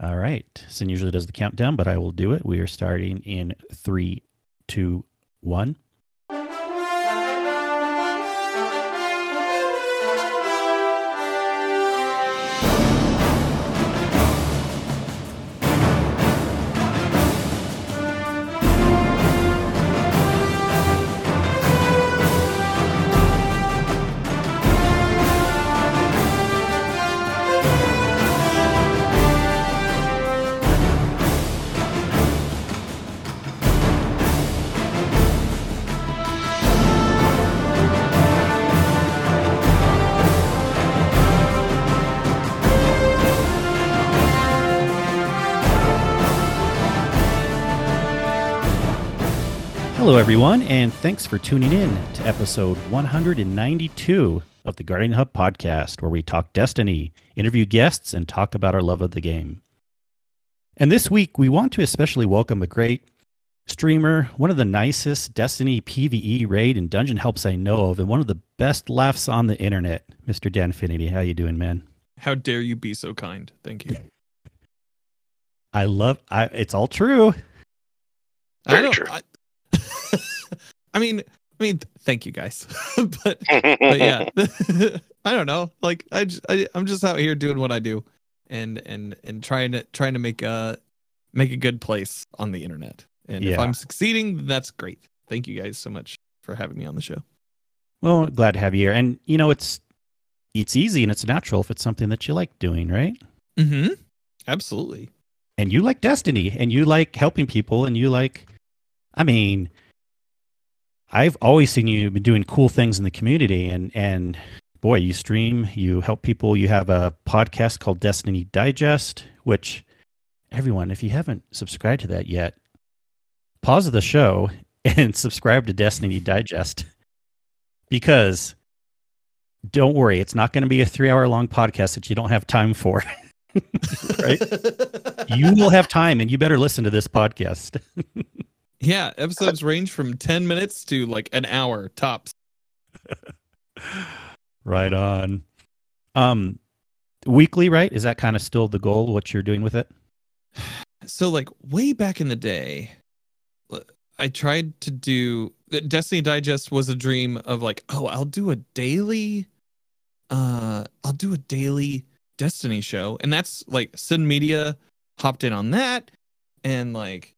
All right. Cyn usually does the countdown, but I will do it. We are starting in three, two, one. Everyone, and thanks for tuning in to episode 192 of the Guardian Hub podcast, where we talk Destiny, interview guests, and talk about our love of the game. And this week, we want to especially welcome a great streamer, one of the nicest Destiny PVE raid and dungeon helps I know of, and one of the best laughs on the internet, Mr. Danfinity. How you doing, man? How dare you be so kind? Thank you. I love. I. It's all true. I don't. I, I mean, I mean, thank you guys, but but yeah, I don't know. Like I, just, I I'm just out here doing what I do, and and and trying to trying to make a make a good place on the internet. And if I'm succeeding, that's great. Thank you guys so much for having me on the show. Well, glad to have you here. And you know, it's it's easy and it's natural if it's something that you like doing, right? Mm-hmm. Absolutely. And you like Destiny, and you like helping people, and you like, I mean, I've always seen you been doing cool things in the community, and and boy, you stream, you help people. You have a podcast called Destiny Digest, which everyone, if you haven't subscribed to that yet, pause the show and subscribe to Destiny Digest because don't worry, it's not going to be a three hour long podcast that you don't have time for. Right? you will have time, and you better listen to this podcast. Yeah, episodes range from 10 minutes to like an hour tops. right on. Um, weekly, right? Is that kind of still the goal? What you're doing with it? so like way back in the day I tried to do destiny digest was a dream of like oh i'll do a daily uh i'll do a daily destiny show and that's like Cyn Media hopped in on that and like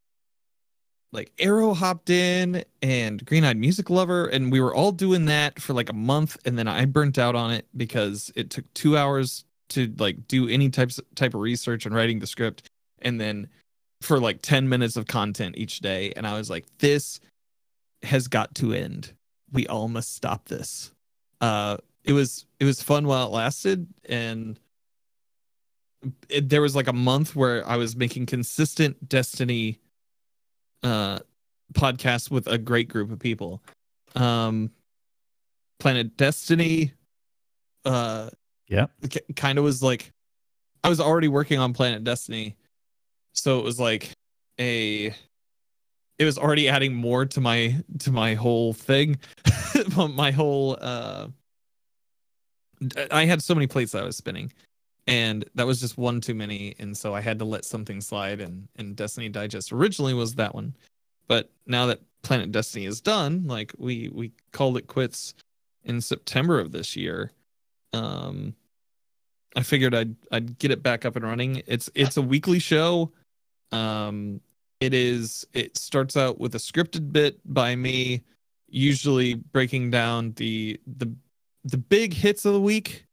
like arrow hopped in and green eyed music lover and we were all doing that for like a month and then i burnt out on it because it took two hours to like do any types type of research and writing the script and then for like 10 minutes of content each day and i was like this has got to end. We all must stop this. Uh it was it was fun while it lasted and it, there was like a month where i was making consistent destiny uh podcasts with a great group of people. Um planet destiny uh Yeah. kind of was like i was already working on planet destiny. So it was like a it was already adding more to my to my whole thing. My whole uh i had so many plates that i was spinning and that was just one too many and so i had to let something slide and and destiny digest originally was that one. But now that planet destiny is done like we we called it quits in september of this year. Um i figured i'd i'd get it back up and running. It's it's a weekly show. Um it is it starts out with a scripted bit by me usually breaking down the the the big hits of the week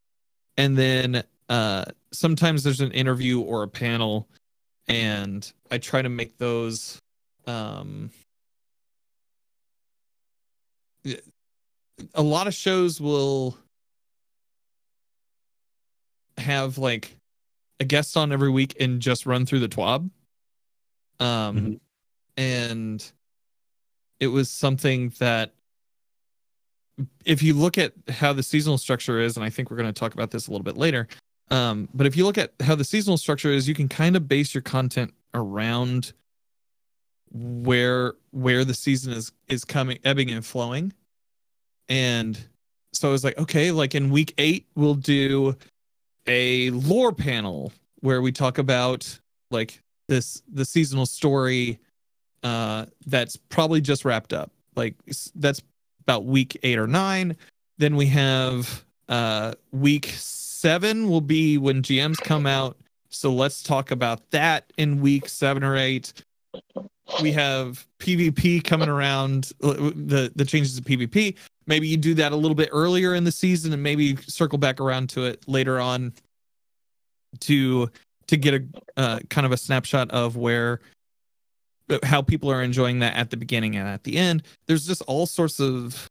and then uh sometimes there's an interview or a panel and i try to make those um a lot of shows will have like a guest on every week and just run through the twab um Mhm. and it was something that if you look at how the seasonal structure is and i think we're going to talk about this a little bit later um but if you look at how the seasonal structure is you can kind of base your content around where where the season is is coming ebbing and flowing. And so i was like okay like in week eight we'll do a lore panel where we talk about like this the seasonal story uh that's probably just wrapped up. Like that's about week eight or nine. Then we have uh week seven will be when gms come out. So let's talk about that in week seven or eight. We have pvp coming around uh, the the changes to pvp maybe you do that a little bit earlier in the season and maybe circle back around to it later on to to get a uh, kind of a snapshot of where uh, how people are enjoying that at the beginning and at the end. There's just all sorts of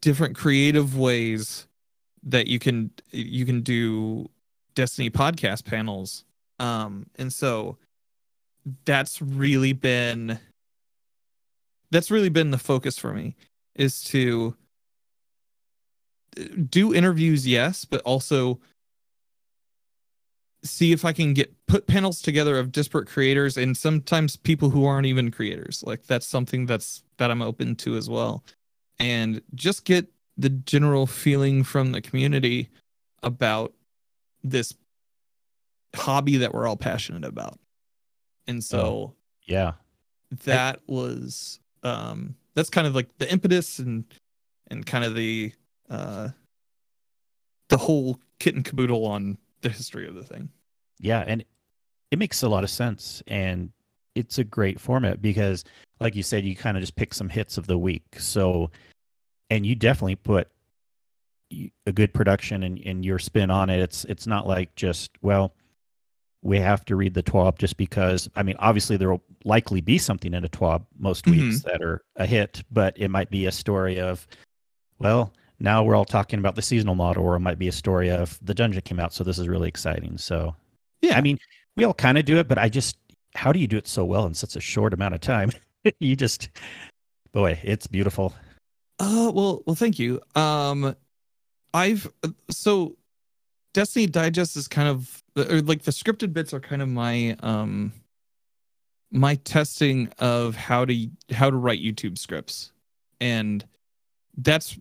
different creative ways that you can you can do destiny podcast panels um and so that's really been that's really been the focus for me is to do interviews yes but also see if I can get put panels together of disparate creators and sometimes people who aren't even creators. Like that's something that's that I'm open to as well. And just get the general feeling from the community about this hobby that we're all passionate about. And so oh, yeah. That I, was um that's kind of like the impetus and and kind of the uh the whole kit and caboodle on the history of the thing. Yeah, and it makes a lot of sense and it's a great format because like you said you kind of just pick some hits of the week. So and you definitely put a good production and, and your spin on it. It's it's not like just well we have to read the TWAB just because I mean obviously there will likely be something in a TWAB most mm-hmm. weeks that are a hit, but it might be a story of well, now we're all talking about the seasonal model, or it might be a story of the dungeon came out, so this is really exciting. So, yeah, I mean, we all kind of do it, but I just, how do you do it so well in such a short amount of time? you just, boy, it's beautiful. Uh, well, well, thank you. Um, I've so Destiny Digest is kind of or like the scripted bits are kind of my um my testing of how to how to write YouTube scripts, and that's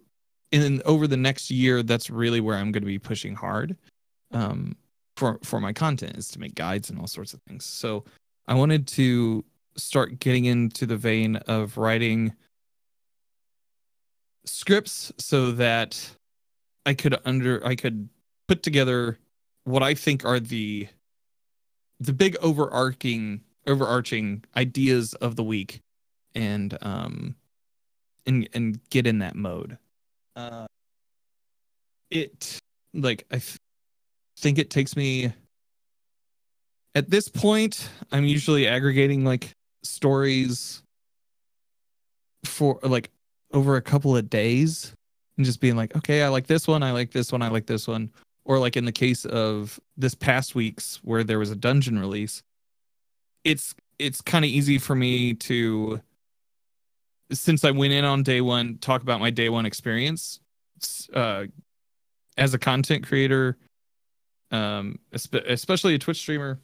and over the next year, that's really where I'm going to be pushing hard um, for for my content is to make guides and all sorts of things. So I wanted to start getting into the vein of writing scripts so that I could under I could put together what I think are the the big overarching overarching ideas of the week and um and and get in that mode. Uh, it like I th- think it takes me at this point i'm usually aggregating like stories for like over a couple of days and just being like okay i like this one i like this one i like this one or like in the case of this past week's where there was a dungeon release it's it's kind of easy for me to since I went in on day one, talk about my day one experience uh, as a content creator, um, especially a Twitch streamer.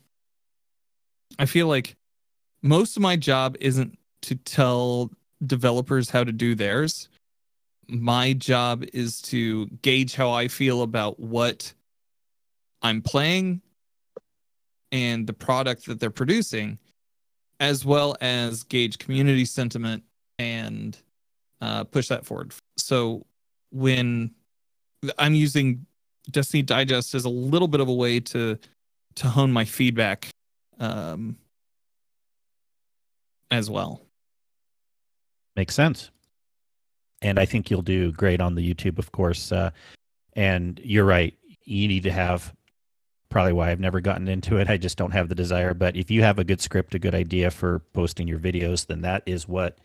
I feel like most of my job isn't to tell developers how to do theirs. My job is to gauge how I feel about what I'm playing and the product that they're producing, as well as gauge community sentiment and uh, push that forward. So when I'm using Destiny Digest as a little bit of a way to to hone my feedback um, as well. Makes sense. And I think you'll do great on the YouTube, of course. Uh, and you're right. You need to have probably why I've never gotten into it. I just don't have the desire. But if you have a good script, a good idea for posting your videos, then that is what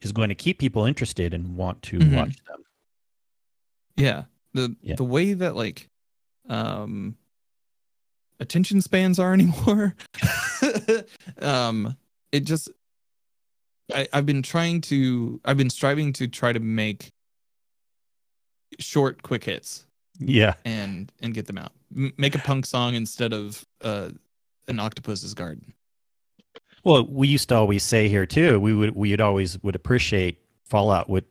is going to keep people interested and want to mm-hmm. watch them. Yeah. The yeah. the way that like um attention spans are anymore. um it just I, I've been trying to I've been striving to try to make short quick hits. Yeah. And and get them out. M- make a punk song instead of uh an octopus's garden. Well, we used to always say here too. We would we'd always would appreciate Fallout would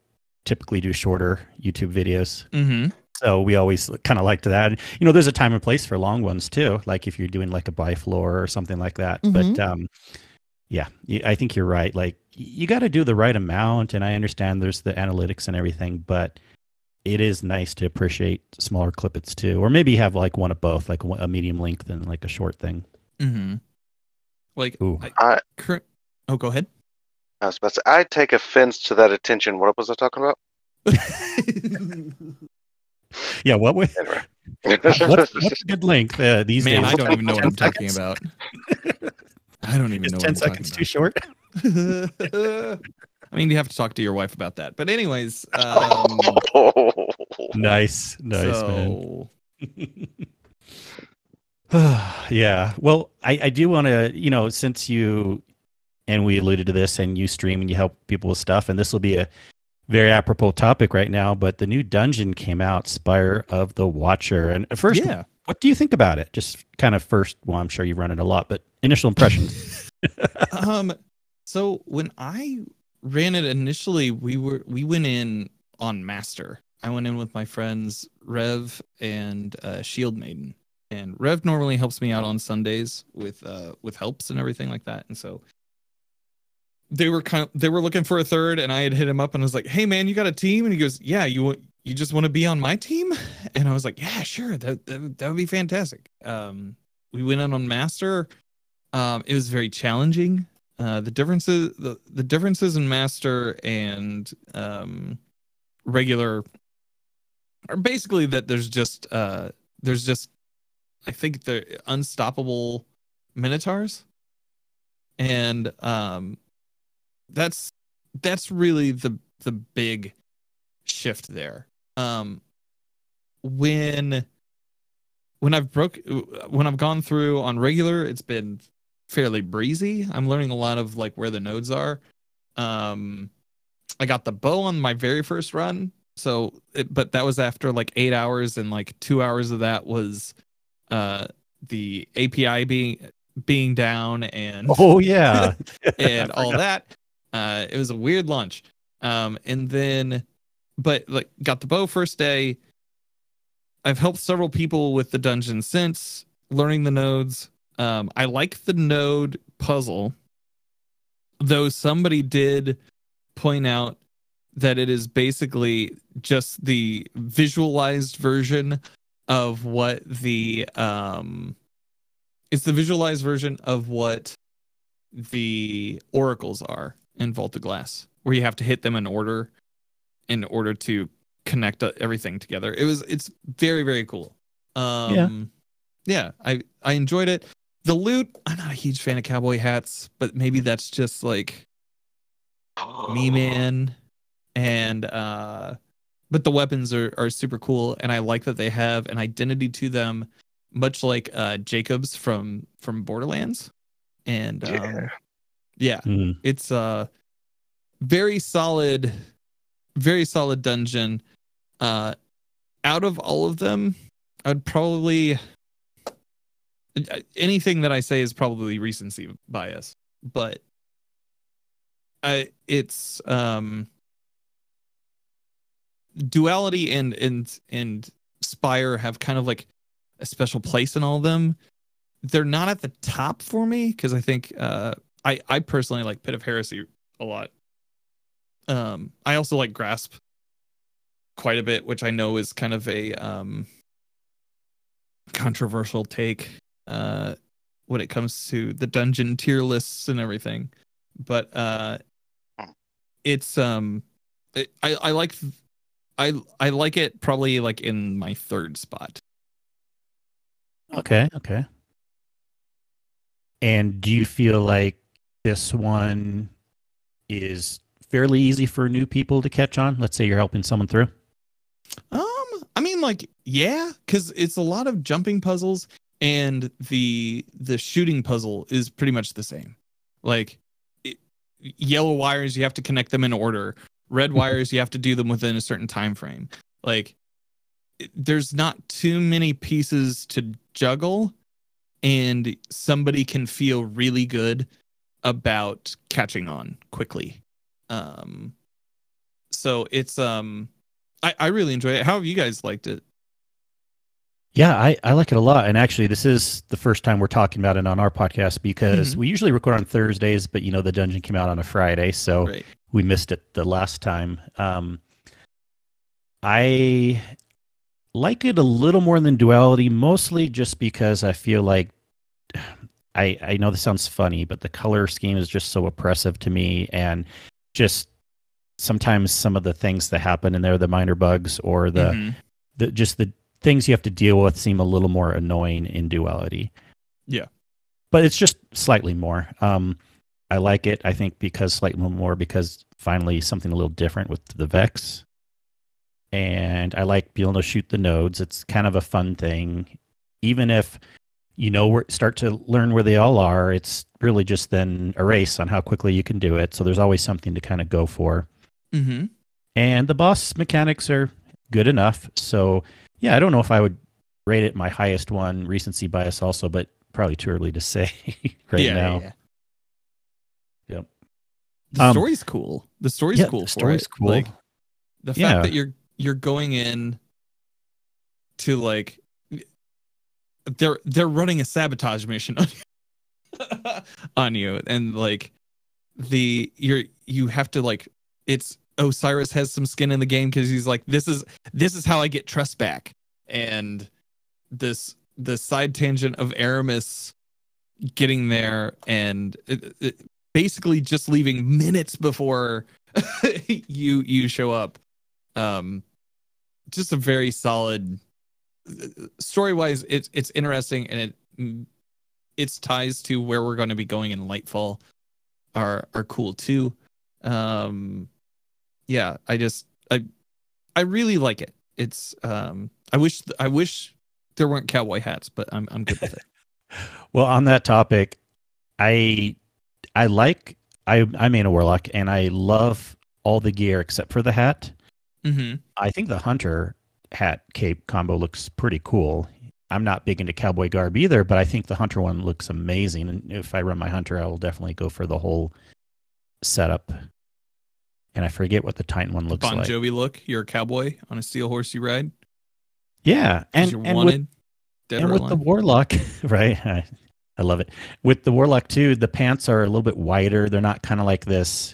typically do shorter YouTube videos. Mm-hmm. So we always kind of liked that. You know, there's a time and place for long ones too. Like if you're doing like a bifloor or something like that. Mhm. But um, yeah, I think you're right. Like you got to do the right amount, and I understand there's the analytics and everything, but it is nice to appreciate smaller clippets too, or maybe have like one of both, like a medium length and like a short thing. Mm-hmm. Like, Ooh. I, I oh, go ahead. I was about to say, I take offense to that attention. What was I talking about? Yeah, what was Anyway. what's, what's a good length uh, these Man, days? I don't even know what I'm talking about. I don't even Is know ten what seconds too short? I mean, you have to talk to your wife about that. But anyways, um, Nice, nice man. yeah. Well, I, I do want to, you know, since you and we alluded to this and you stream and you help people with stuff, and this will be a very apropos topic right now, but the new dungeon came out, Spire of the Watcher. And at first, yeah. what do you think about it? Just kind of first, well, I'm sure you've run it a lot, but initial impressions. um so when i ran it initially we were we went in on master. I went in with my friends rev and uh shield maiden. And rev normally helps me out on sundays with uh with helps and everything like that. And so they were kind of they were looking for a third and i had hit him up and I was like hey man you got a team? And he goes yeah you you just want to be on my team? And i was like yeah sure. That that, that would be fantastic. Um we went in on master um, it was very challenging. Uh, the differences, the, the differences in master and um, regular are basically that there's just uh, there's just I think the unstoppable minotaurs, and um, that's that's really the the big shift there. Um, when when I've broke when I've gone through on regular, it's been fairly breezy. I'm learning a lot of like where the nodes are. Um, I got the bow on my very first run, so it, but that was after like eight hours, and like two hours of that was uh the API being being down and oh, yeah. and all that. Uh, it was a weird lunch. Um, and then, but like, got the bow first day. I've helped several people with the dungeon since learning the nodes. Um, I like the node puzzle, though somebody did point out that it is basically just the visualized version of what the um it's the visualized version of what the oracles are in Vault of Glass, where you have to hit them in order in order to connect everything together. It was it's very very cool. Um yeah, I I enjoyed it. The loot, I'm not a huge fan of cowboy hats, but maybe that's just like me man and uh but the weapons are are super cool and I like that they have an identity to them much like uh Jacobs from from Borderlands. And um Yeah. yeah, Mm. it's a very solid very solid dungeon uh out of all of them i'd probably anything that i say is probably recency bias but I, it's um duality and and and spire have kind of like a special place in all of them. They're not at the top for me because i think uh i i personally like pit of heresy a lot. Um i also like grasp quite a bit which i know is kind of a um controversial take uh when it comes to the dungeon tier lists and everything but uh it's um it, i i like i i like it probably like in my third spot Okay, okay. And do you feel like this one is fairly easy for new people to catch on? Let's say you're helping someone through. Um, I mean, like, yeah, because it's a lot of jumping puzzles, and the the shooting puzzle is pretty much the same. Like, it, yellow wires, you have to connect them in order. Red wires, you have to do them within a certain time frame. Like, it- there's not too many pieces to juggle, and somebody can feel really good about catching on quickly. Um, so it's um I, I really enjoy it. How have you guys liked it? Yeah, I, I like it a lot. And actually, this is the first time we're talking about it on our podcast because Mhm. we usually record on Thursdays, but you know, the dungeon came out on a Friday. So Right. we missed it the last time. Um, I like it a little more than duality, mostly just because I feel like I I know this sounds funny, but the color scheme is just so oppressive to me, and just sometimes some of the things that happen in there, the minor bugs or the Mhm. the just the things you have to deal with seem a little more annoying in duality. Yeah. But it's just slightly more. Um I like it, I think, because slightly more because finally something a little different with the Vex. And I like being able to shoot the nodes. It's kind of a fun thing. Even if you know where start to learn where they all are, it's really just then a race on how quickly you can do it. So there's always something to kind of go for Mm-hmm. and the boss mechanics are good enough. So yeah, I don't know if I would rate it my highest one, recency bias also, but probably too early to say right yeah, now. yeah. Yep. The Um, story's cool. The story's yeah, cool. the story's cool. Like the fact that you're you're going in to like they're they're running a sabotage mission on you, on you and like the you're you have to like it's Osiris has some skin in the game because he's like this is this is how I get trust back. And this the side tangent of Eramis getting there and it, it, basically just leaving minutes before you you show up um just a very solid story wise it's it's interesting and it its ties to where we're going to be going in lightfall are are cool too. Um yeah i just i i really like it it's um i wish i wish there weren't cowboy hats but i'm i'm good with it Well, on that topic, I I like I I main a warlock and I love all the gear except for the hat. mm-hmm. I think the hunter hat cape combo looks pretty cool. I'm not big into cowboy garb either, but I think the hunter one looks amazing. And if I run my hunter, I will definitely go for the whole setup. And I forget what the Titan one looks bon like. Bon Jovi look you're a cowboy on a steel horse you ride Yeah, and, you're and with wanted dead and with the warlock, right? I, I love it. With the warlock too, the pants are a little bit wider. They're not kind of like this.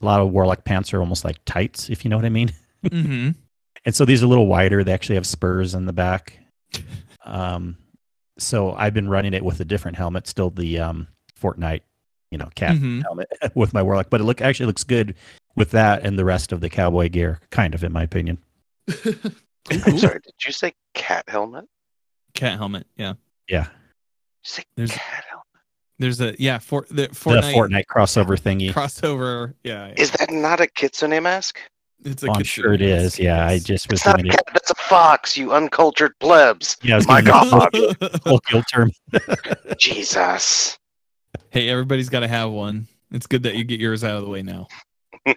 A lot of warlock pants are almost like tights, if you know what I mean. mm-hmm. And so these are a little wider. They actually have spurs in the back. Um, so I've been running it with a different helmet, still the um, Fortnite, you know, cat Mhm. helmet with my warlock. But it look actually looks good with that and the rest of the cowboy gear, kind of, in my opinion. I'm sorry, did you say cat helmet? cat helmet yeah Yeah, say There's- cat helmet? there's a yeah for the the Fortnite, Fortnite crossover thingy. crossover yeah, yeah. Is that not a kitsune mask? it's a Oh, I'm kitsune sure it mask. Yeah, I just was It's not a cat, that's a fox, you uncultured plebs. Yeah, My God. a whole term. Jesus. Hey everybody's got to have one it's good that you get yours out of the way now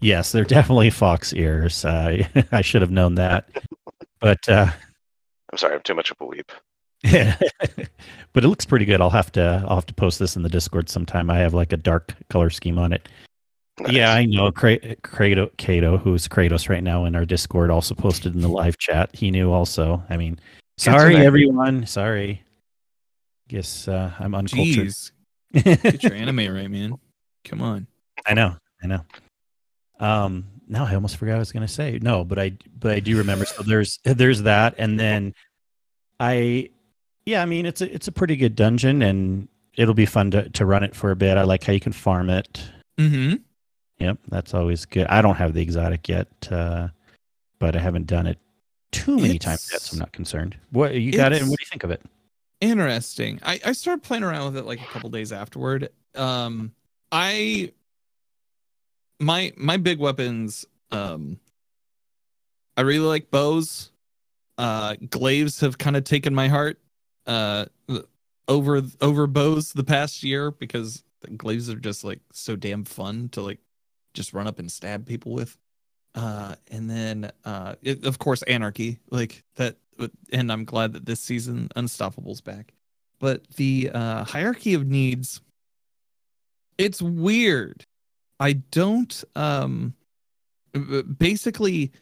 Yes, they're definitely fox ears. Uh, I should have known that, but uh, I'm sorry, I'm too much of a weep. yeah, but it looks pretty good. I'll have to I'll have to post this in the Discord sometime. I have like a dark color scheme on it. Nice. Yeah, I know. Cra- Kratos, Kato, who's Kratos right now in our Discord, also posted in the live chat. He knew also. I mean, sorry everyone. Sorry. Guess uh, I'm uncultured. jeez get your anime right man come on I know, I know. Um, now I almost forgot what I was gonna say. No, but I but I do remember. So there's there's that, and then I, yeah, I mean it's a it's a pretty good dungeon, and it'll be fun to to run it for a bit. I like how you can farm it. mm-hmm Yep, that's always good. I don't have the exotic yet, uh, but I haven't done it too many times yet, so I'm not concerned. What you got it? And what do you think of it? Interesting. I, I started playing around with it like a couple days afterward. Um i my my big weapons um i really like bows. Uh glaives have kind of taken my heart uh over over bows the past year because the glaives are just like so damn fun to like just run up and stab people with. Uh and then uh it, of course anarchy. Like that and i'm glad that this season unstoppable's back. But the uh hierarchy of needs it's weird. I don't um basically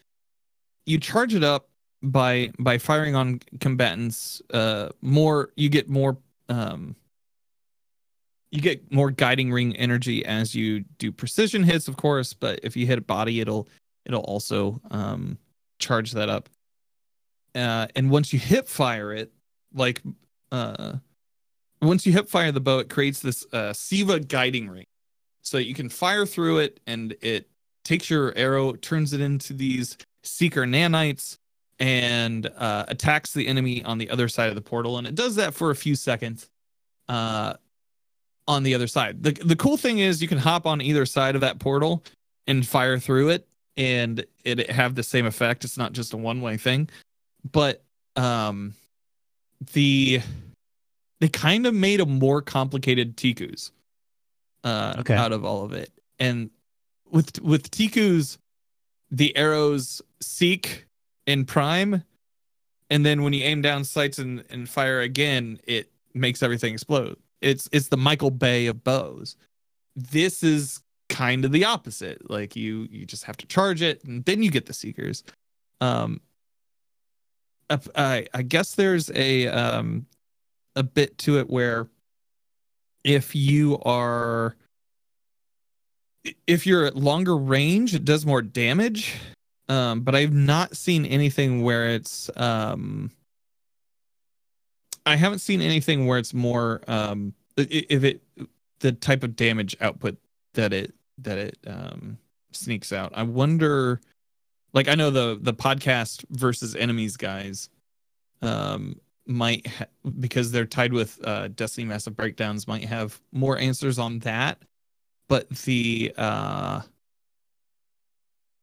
you charge it up by by firing on combatants uh more you get more um you get more guiding ring energy as you do precision hits of course but if you hit a body it'll it'll also um charge that up uh and once you hip fire it like uh once you hip fire the bow it creates this uh siva guiding ring. So you can fire through it and it takes your arrow turns it into these seeker nanites and uh, attacks the enemy on the other side of the portal. And it does that for a few seconds uh, on the other side. The, the cool thing is you can hop on either side of that portal and fire through it and it have the same effect. It's not just a one-way thing but um the they kind of made a more complicated Ticuu's uh Okay. out of all of it. And with with Ticuu's the arrows seek and prime and then when you aim down sights and, and fire again it makes everything explode. It's it's the michael bay of bows. This is kind of the opposite. Like you you just have to charge it and then you get the seekers. Um i i guess there's a um a bit to it where if you are if you're at longer range it does more damage. Um but i've not seen anything where it's um i haven't seen anything where it's more um if it the type of damage output that it that it um sneaks out. I wonder like i know the the podcast versus enemies guys um might ha- because they're tied with uh destiny massive breakdowns might have more answers on that but the uh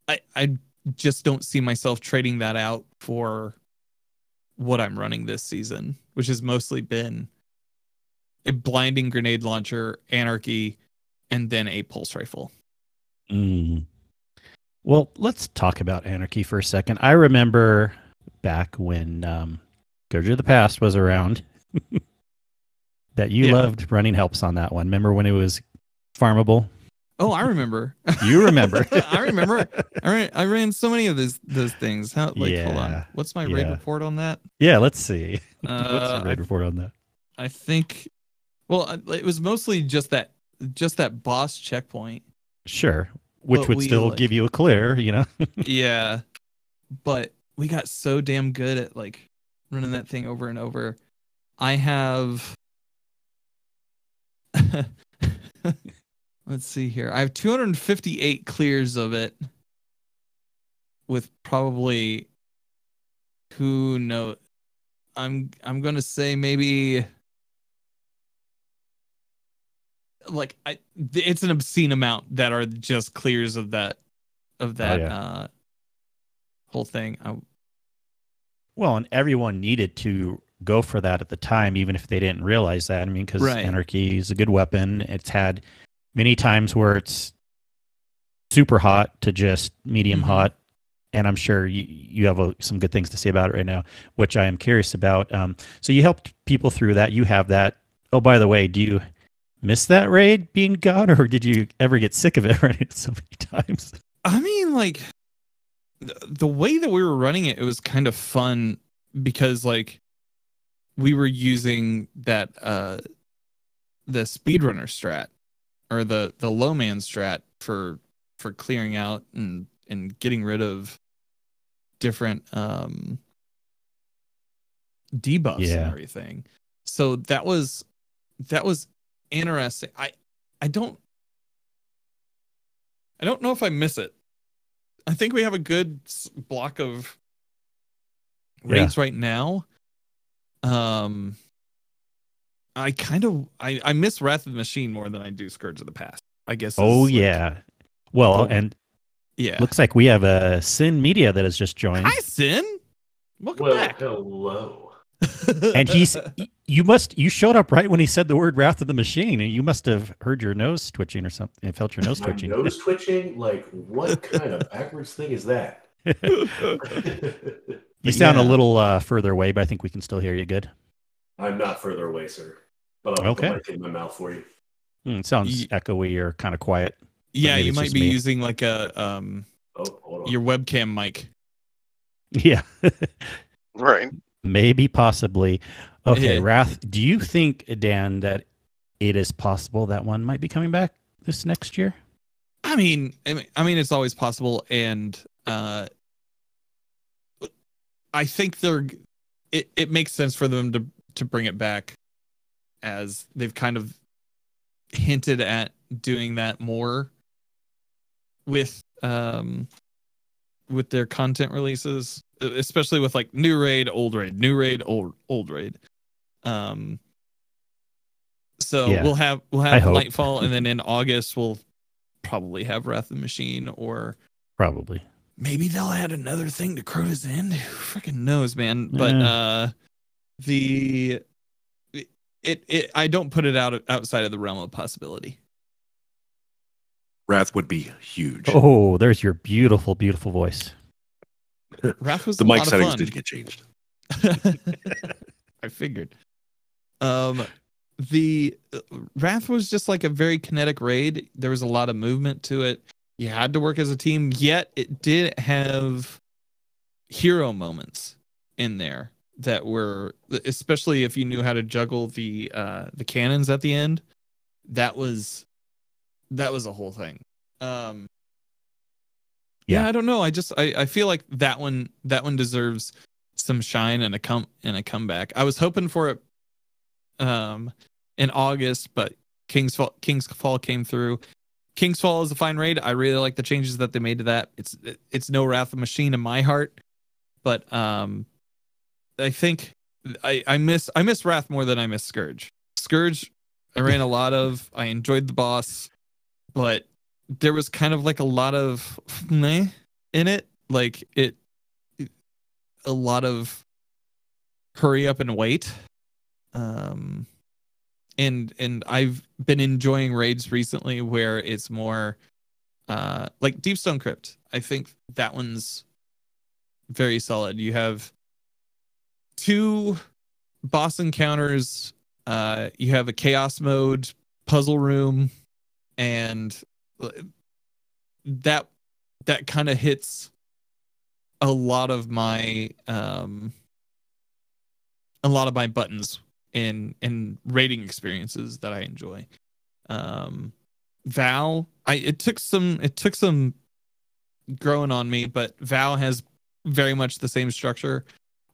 i i just don't see myself trading that out for what i'm running this season which has mostly been a blinding grenade launcher anarchy and then a pulse rifle Mm. Well, let's talk about anarchy for a second. I remember back when um, of the Past was around that you Yeah. loved running helps on that one. Remember when it was farmable? oh i remember You remember. i remember I ran, I ran so many of those those things how like hold on what's my raid yeah. report on that yeah, let's see. What's uh, the raid report on that? I think well it was mostly just that just that boss checkpoint Sure. Which but would we, still like- give you a clear, you know? yeah. But we got so damn good at like running that thing over and over. I have let's see here. I have 258 clears of it with probably who know i'm i'm gonna say maybe like i it's an obscene amount that are just clears of that of that yeah. uh whole thing I, Well, and everyone needed to go for that at the time, even if they didn't realize that. I mean, because Right. anarchy is a good weapon. It's had many times where it's super hot to just medium Mhm. hot. And I'm sure you, you have uh some good things to say about it right now, which I am curious about. Um, so you helped people through that. You have that. Oh, by the way, do you miss that raid being gone, or did you ever get sick of it running it so many times? I mean, like th- the way that we were running it, it was kind of fun because like we were using that uh the speedrunner strat or the the low man strat for for clearing out and and getting rid of different um debuffs and everything. So that was that was interesting. I I don't I don't know if I miss it. I think we have a good block of Yeah. right now. Um, I kind of I I miss Wrath of the Machine more than I do Scourge of the Past. I guess. Oh is, like- yeah. Well, Oh. and yeah. looks like we have a Cyn Media that has just joined. Hi, Cyn. Welcome Well, back. hello. and he's y- you must you showed up right when he said the word wrath of the machine and you must have heard your nose twitching or something and felt your nose My twitching nose twitching? Like, what kind of backwards thing is that? you sound a little uh, further away but i think we can still hear you good I'm not further away, sir. But I'll Okay. put my in my mouth for you. Hmm, it sounds Ye- echoey or kind of quiet yeah, you might be me. using like a um Oh, hold on. your webcam mic. Yeah. Right. Maybe, possibly. Okay. Wrath, do you think, Dan, that it is possible that one might be coming back this next year? I mean, I mean, I mean, it's always possible, and uh, I think they're. It it makes sense for them to to bring it back, as they've kind of hinted at doing that more with um with their content releases, especially with like new raid, old raid, new raid, old old raid. Um. So Yeah. we'll have we'll have hope. Nightfall, and then in August we'll probably have Wrath of the Machine, or Probably. maybe they'll add another thing to Crota's End. Who freaking knows, man? But uh, the it it I don't put it out outside of the realm of possibility. Wrath would be huge. Oh, there's your beautiful, beautiful voice. Wrath was the a mic lot of settings fun. did get changed. I figured. Um, the uh, Wrath was just like a very kinetic raid. There was a lot of movement to it. You had to work as a team, yet it did have hero moments in there that were, especially if you knew how to juggle the uh, the cannons at the end. That was that was a whole thing. Um, yeah. Yeah. I don't know. I just I, I feel like that one that one deserves some shine and a come and a comeback. I was hoping for it um in August, but King's Fall King's Fall came through. King's Fall is a fine raid. I really like the changes that they made to that. It's it's no Wrath of Machine in my heart, but um I think I I miss I miss Wrath more than I miss Scourge. Scourge I ran a lot of. I enjoyed the boss, but there was kind of like a lot of meh in it. Like it, a lot of hurry up and wait. Um, and and I've been enjoying raids recently where it's more, uh, like Deep Stone Crypt. I think that one's very solid. You have two boss encounters. Uh, you have a chaos mode puzzle room, and that that kind of hits a lot of my um a lot of my buttons in in rating experiences that I enjoy. Um Val, I it took some it took some growing on me, but Val has very much the same structure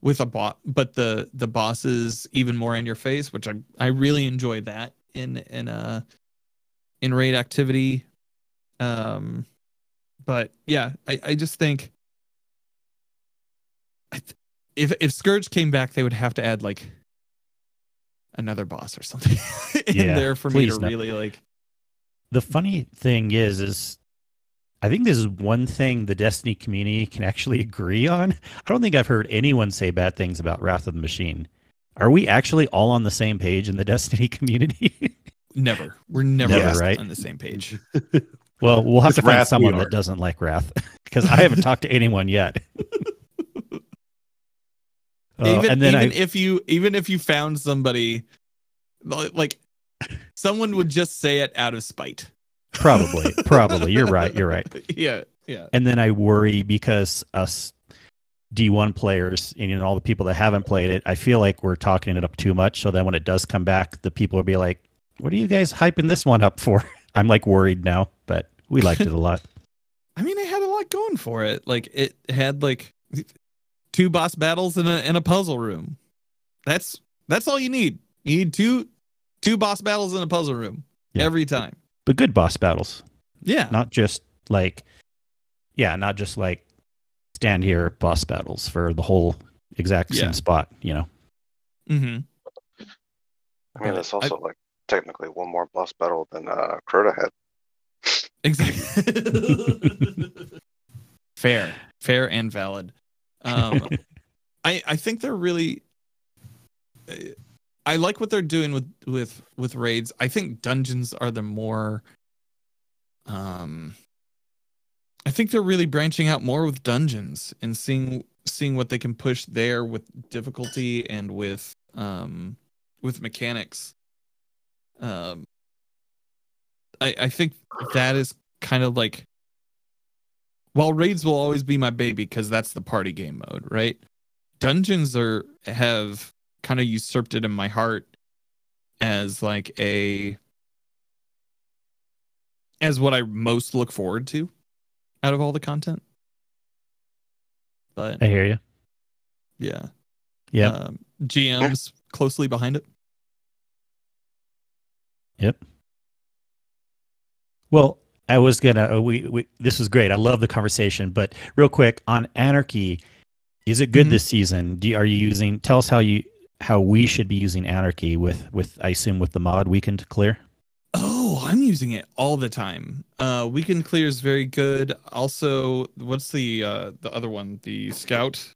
with a bot but the the boss is even more in your face, which I I really enjoy that in in uh in raid activity. Um but yeah, I, I just think I th- if if Scourge came back, they would have to add like another boss or something in Yeah, there for me to no. really like. The funny thing is, is I think this is one thing the Destiny community can actually agree on. I don't think I've heard anyone say bad things about Wrath of the Machine. Are we actually all on the same page in the Destiny community? Never, we're never Never, right? on the same page. well, we'll have With to find Wrath, someone that doesn't like Wrath because I haven't talked to anyone yet. Uh, even and then even I, if you even if you found somebody like someone would just say it out of spite. probably, probably, you're right, you're right. Yeah, yeah. And then I worry because us D1 players and you know, all the people that haven't played it, I feel like we're talking it up too much. So then when it does come back, the people will be like, "What are you guys hyping this one up for?" I'm like worried now, but we liked it a lot. I mean, it had a lot going for it. Like it had like two boss battles in a in a puzzle room. That's that's all you need. You need two two boss battles in a puzzle room Yeah. every time. But good boss battles, Yeah. not just like, yeah, not just like stand here boss battles for the whole exact Yeah. same spot. You know, Mm-hmm. I mean, that's also like technically one more boss battle than uh, Crota had. Exactly. fair, fair, and valid. Um, I I think they're really. I like what they're doing with with with raids. I think dungeons are the more. Um. I think they're really branching out more with dungeons and seeing seeing what they can push there with difficulty and with um with mechanics. Um. I I think that is kind of like while raids will always be my baby because that's the party game mode, right? Dungeons are have kind of usurped it in my heart as like a as what I most look forward to out of all the content. But I hear you. yeah, Yeah. um, GM's closely behind it. Yep. Well, I was gonna. uh, We, we this was great. I love the conversation. But real quick on Anarchy, is it good Mhm. this season? Do you, are you using? Tell us how you how we should be using Anarchy with with I assume with the mod weaken clear. Oh, I'm using it all the time. Uh, Weaken Clear is very good. Also, what's the uh the other one? The Scout.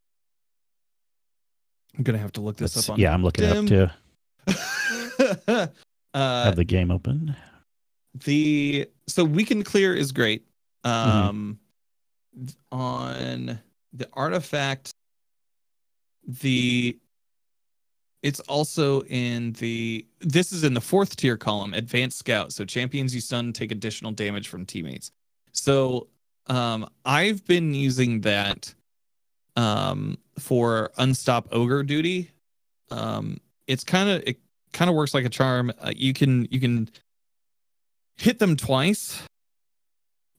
I'm gonna have to look this Let's- up on. yeah, I'm looking Dim. up to uh, have the game open. the so Weaken Clear is great. Mm-hmm. Um, th- on the artifact, the it's also in the this is in the fourth tier column, advanced scout. So champions you stun take additional damage from teammates. So um, I've been using that um for unstop ogre duty. Um, it's kind of it kind of works like a charm. Uh, you can you can hit them twice,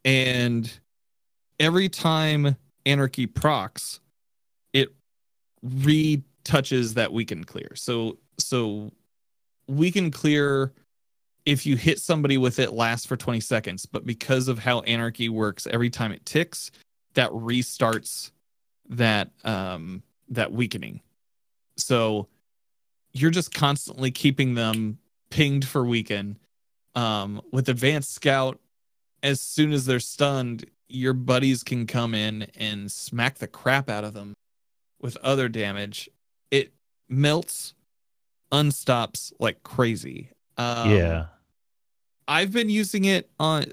and every time anarchy procs, it retouches that weaken clear. So so weaken clear if you hit somebody with it lasts for 20 seconds, but because of how anarchy works, every time it ticks, that restarts that um that weakening. So you're just constantly keeping them pinged for weaken. Um, with advanced scout, as soon as they're stunned, your buddies can come in and smack the crap out of them with other damage. It melts, unstops like crazy. Um, yeah. I've been using it on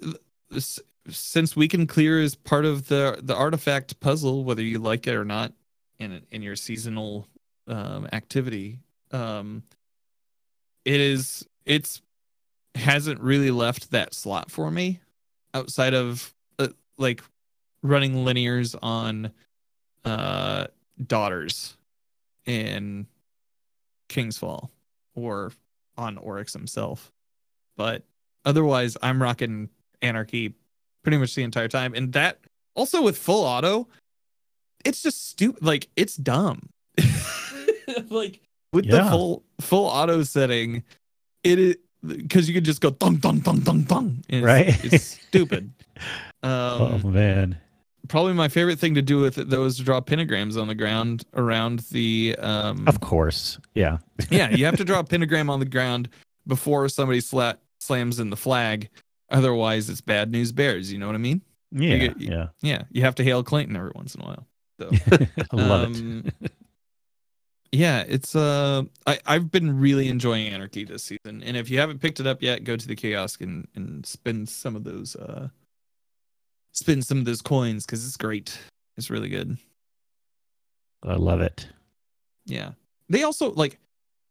since Weaken Clear is part of the the artifact puzzle, whether you like it or not, in in your seasonal um, activity. Um, it is it's hasn't really left that slot for me outside of uh, like running linears on uh daughters in King's Fall or on Oryx himself. But otherwise I'm rocking Anarchy pretty much the entire time. And that also with full auto, it's just stupid like it's dumb. like with the full full auto setting, it is because you could just go thump thump thump thump. It's, Right. It's stupid. oh Um, man. probably my favorite thing to do with it though is to draw pentagrams on the ground around the um Of course. Yeah. yeah you have to draw a pentagram on the ground before somebody sla- slams in the flag otherwise it's bad news bears you know what i mean Yeah. get- yeah. yeah you have to hail clinton every once in a while so I love it. Yeah it's uh I, i've been really enjoying anarchy this season and if you haven't picked it up yet go to the kiosk and and spend some of those uh spend some of those coins because it's great it's really good I love it. Yeah. They also like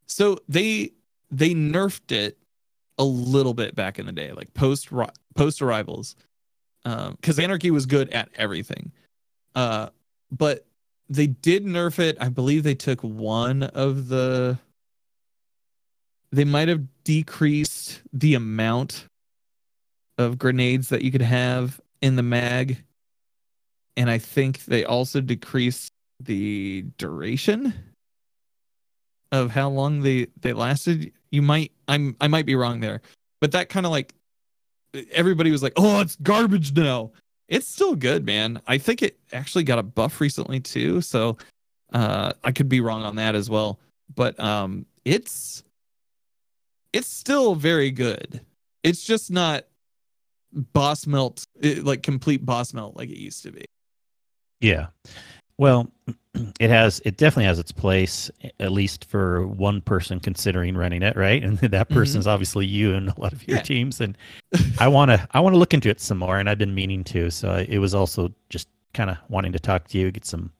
so they they nerfed it a little bit back in the day, like post post arrivals. Um cuz anarchy was good at everything. Uh but they did nerf it. I believe they took one of the they might have decreased the amount of grenades that you could have in the mag. And I think they also decreased the duration of how long they they lasted you might i'm i might be wrong there but that kind of like everybody was like oh it's garbage now it's still good man. I think it actually got a buff recently too so uh i could be wrong on that as well. But um it's it's still very good. It's just not boss melt it, like complete boss melt like it used to be. Yeah. Well, it has it definitely has its place at least for one person considering running it, right? And that mm-hmm. person is obviously you and a lot of your Yeah. teams and I want to I want to look into it some more and I've been meaning to. So I, it was also just kind of wanting to talk to you, get some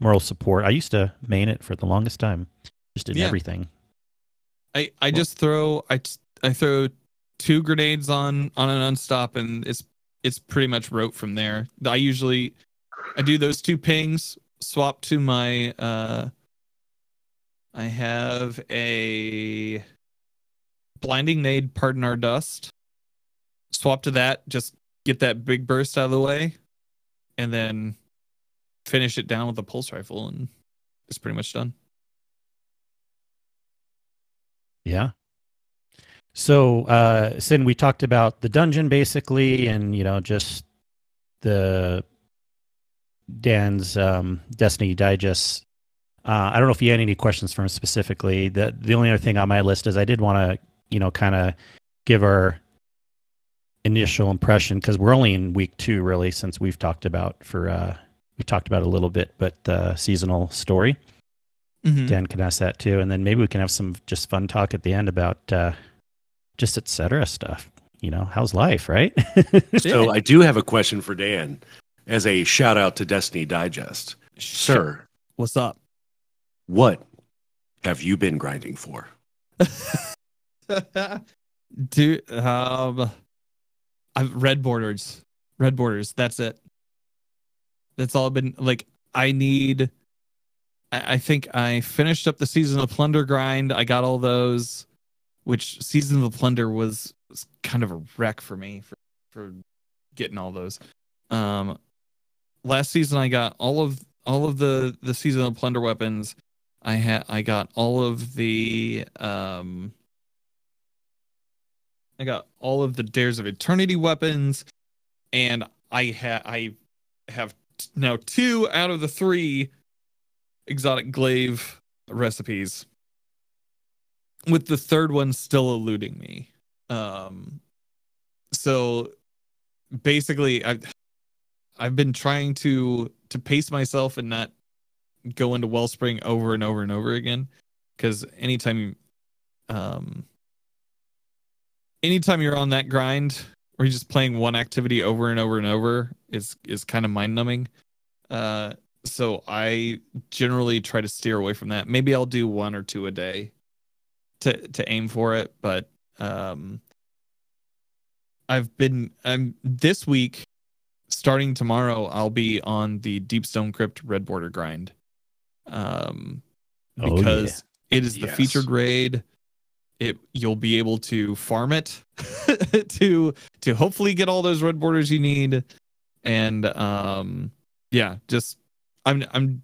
moral support. I used to main it for the longest time. Just in Yeah. everything. I I just throw I I throw two grenades on on an unstop and it's it's pretty much rote from there. I usually I do those two pings, swap to my uh I have a blinding nade, pardon our dust. Swap to that, just get that big burst out of the way, and then finish it down with a pulse rifle, and it's pretty much done. Yeah. So, uh, Cyn, we talked about the dungeon basically, and you know, just the Dan's um, Destiny Digest. Uh, I don't know if you had any questions for him specifically. The the only other thing on my list is I did want to, you know, kind of give our initial impression because we're only in week two, really, since we've talked about for uh, we talked about a little bit, but uh, seasonal story. Mhm. Dan can ask that too, and then maybe we can have some just fun talk at the end about uh, just etc. stuff. You know, how's life, right? So I do have a question for Dan as a shout out to Destiny Digest. Sir, What's up? what have you been grinding for? Dude, um, I've red borders, red borders. That's it. That's all I've been like. I need. I, I think I finished up the season of plunder grind. I got all those, which season of plunder was, was kind of a wreck for me for for getting all those. Um, last season I got all of all of the the season of plunder weapons. I had I got all of the um I got all of the Dares of Eternity weapons, and I ha I have now two out of the three exotic glaive recipes. With the third one still eluding me. Um so basically I I've been trying to to pace myself and not go into Wellspring over and over and over again. Cause anytime um anytime you're on that grind or you're just playing one activity over and over and over is is kind of mind numbing. Uh, so I generally try to steer away from that. Maybe I'll do one or two a day to to aim for it, but um, I've been I'm this week starting tomorrow. I'll be on the Deepstone Crypt Red Border grind. Um, Oh, yeah. because it is the Yes. featured raid it you'll be able to farm it to to hopefully get all those red borders you need and um yeah just i'm i'm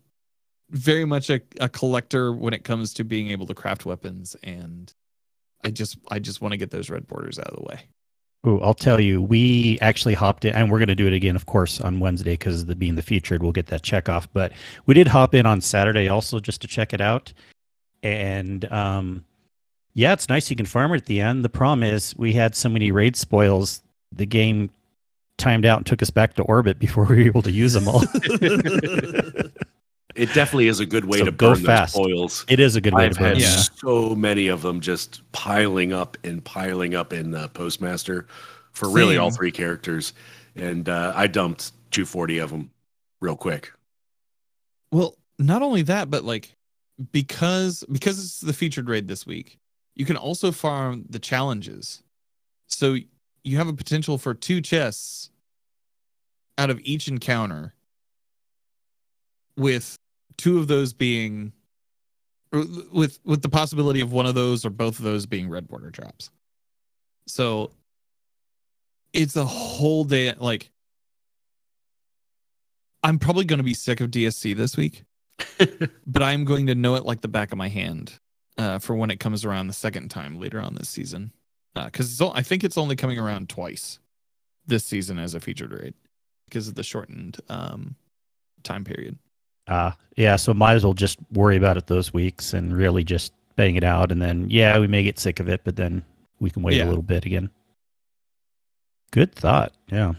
very much a, a collector when it comes to being able to craft weapons and i just i just want to get those red borders out of the way Ooh, I'll tell you, we actually hopped in, and we're going to do it again, of course, on Wednesday because the being the featured, we'll get that check off. But we did hop in on Saturday also just to check it out, and um, yeah, it's nice you can farm it at the end. The problem is we had so many raid spoils, the game timed out and took us back to orbit before we were able to use them all. It definitely is a good way So to go burn fast. those spoils. it is a good way I've to burn. had Yeah. so many of them just piling up and piling up in uh, Postmaster for really all three characters, and uh, I dumped 240 of them real quick. Well, not only that, but like because because it's the featured raid this week, you can also farm the challenges. So you have a potential for two chests out of each encounter with two of those being with with the possibility of one of those or both of those being red border traps. So it's a whole day like I'm probably going to be sick of DSC this week, but I'm going to know it like the back of my hand uh, for when it comes around the second time later on this season. Because I think it's only coming around twice this season as a featured raid because of the shortened um, time period. Uh, yeah, so might as well just worry about it those weeks and really just bang it out. And then, yeah, we may get sick of it, but then we can wait Yeah. a little bit again. Good thought. Yeah.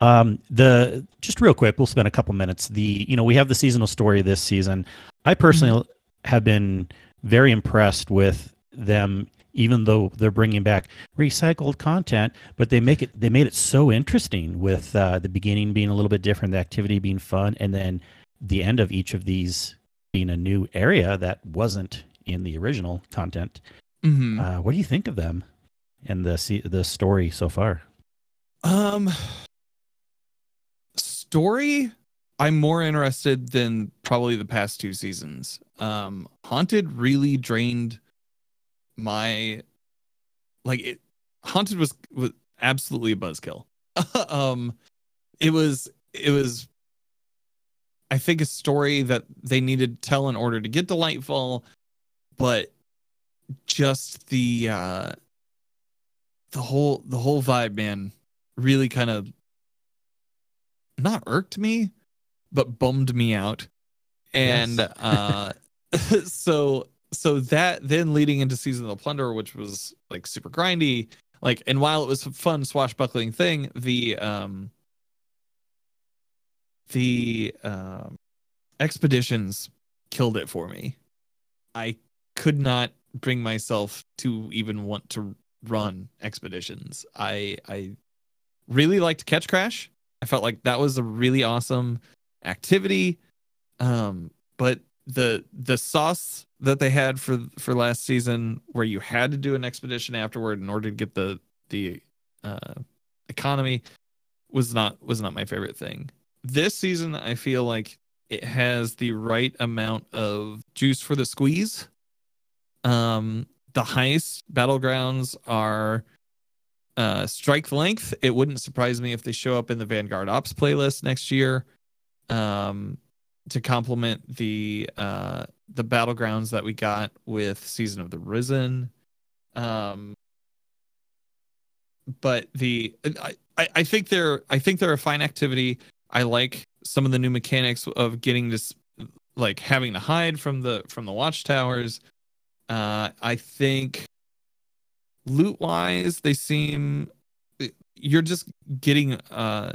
Um, the just real quick, we'll spend a couple minutes. The you know we have the seasonal story this season. I personally have been very impressed with them, even though they're bringing back recycled content, but they make it they made it so interesting with uh, the beginning being a little bit different, the activity being fun, and then the end of each of these being a new area that wasn't in the original content. Mm-hmm. Uh, what do you think of them and the the story so far? Um, story, I'm more interested than probably the past two seasons. Um, Haunted really drained my like it. Haunted was was absolutely a buzzkill. um, it was it was. I think a story that they needed to tell in order to get to Lightfall, but just the uh the whole the whole vibe, man, really kind of not irked me, but bummed me out. And Yes. uh so so that then leading into season of the plunder, which was like super grindy, like and while it was a fun swashbuckling thing, the um the um expeditions killed it for me. I could not bring myself to even want to run expeditions. I I really liked Ketchcrash. I felt like that was a really awesome activity. Um, but the the sauce that they had for for last season, where you had to do an expedition afterward in order to get the the uh, economy, was not was not my favorite thing. This season, I feel like it has the right amount of juice for the squeeze. Um, the heist battlegrounds are uh, strike length. It wouldn't surprise me if they show up in the Vanguard Ops playlist next year. Um, to complement the uh the battlegrounds that we got with Season of the Risen. Um, but the I, I think they're I think they're a fine activity. I like some of the new mechanics of getting this like having to hide from the from the watchtowers. Uh, I think loot wise, they seem you're just getting uh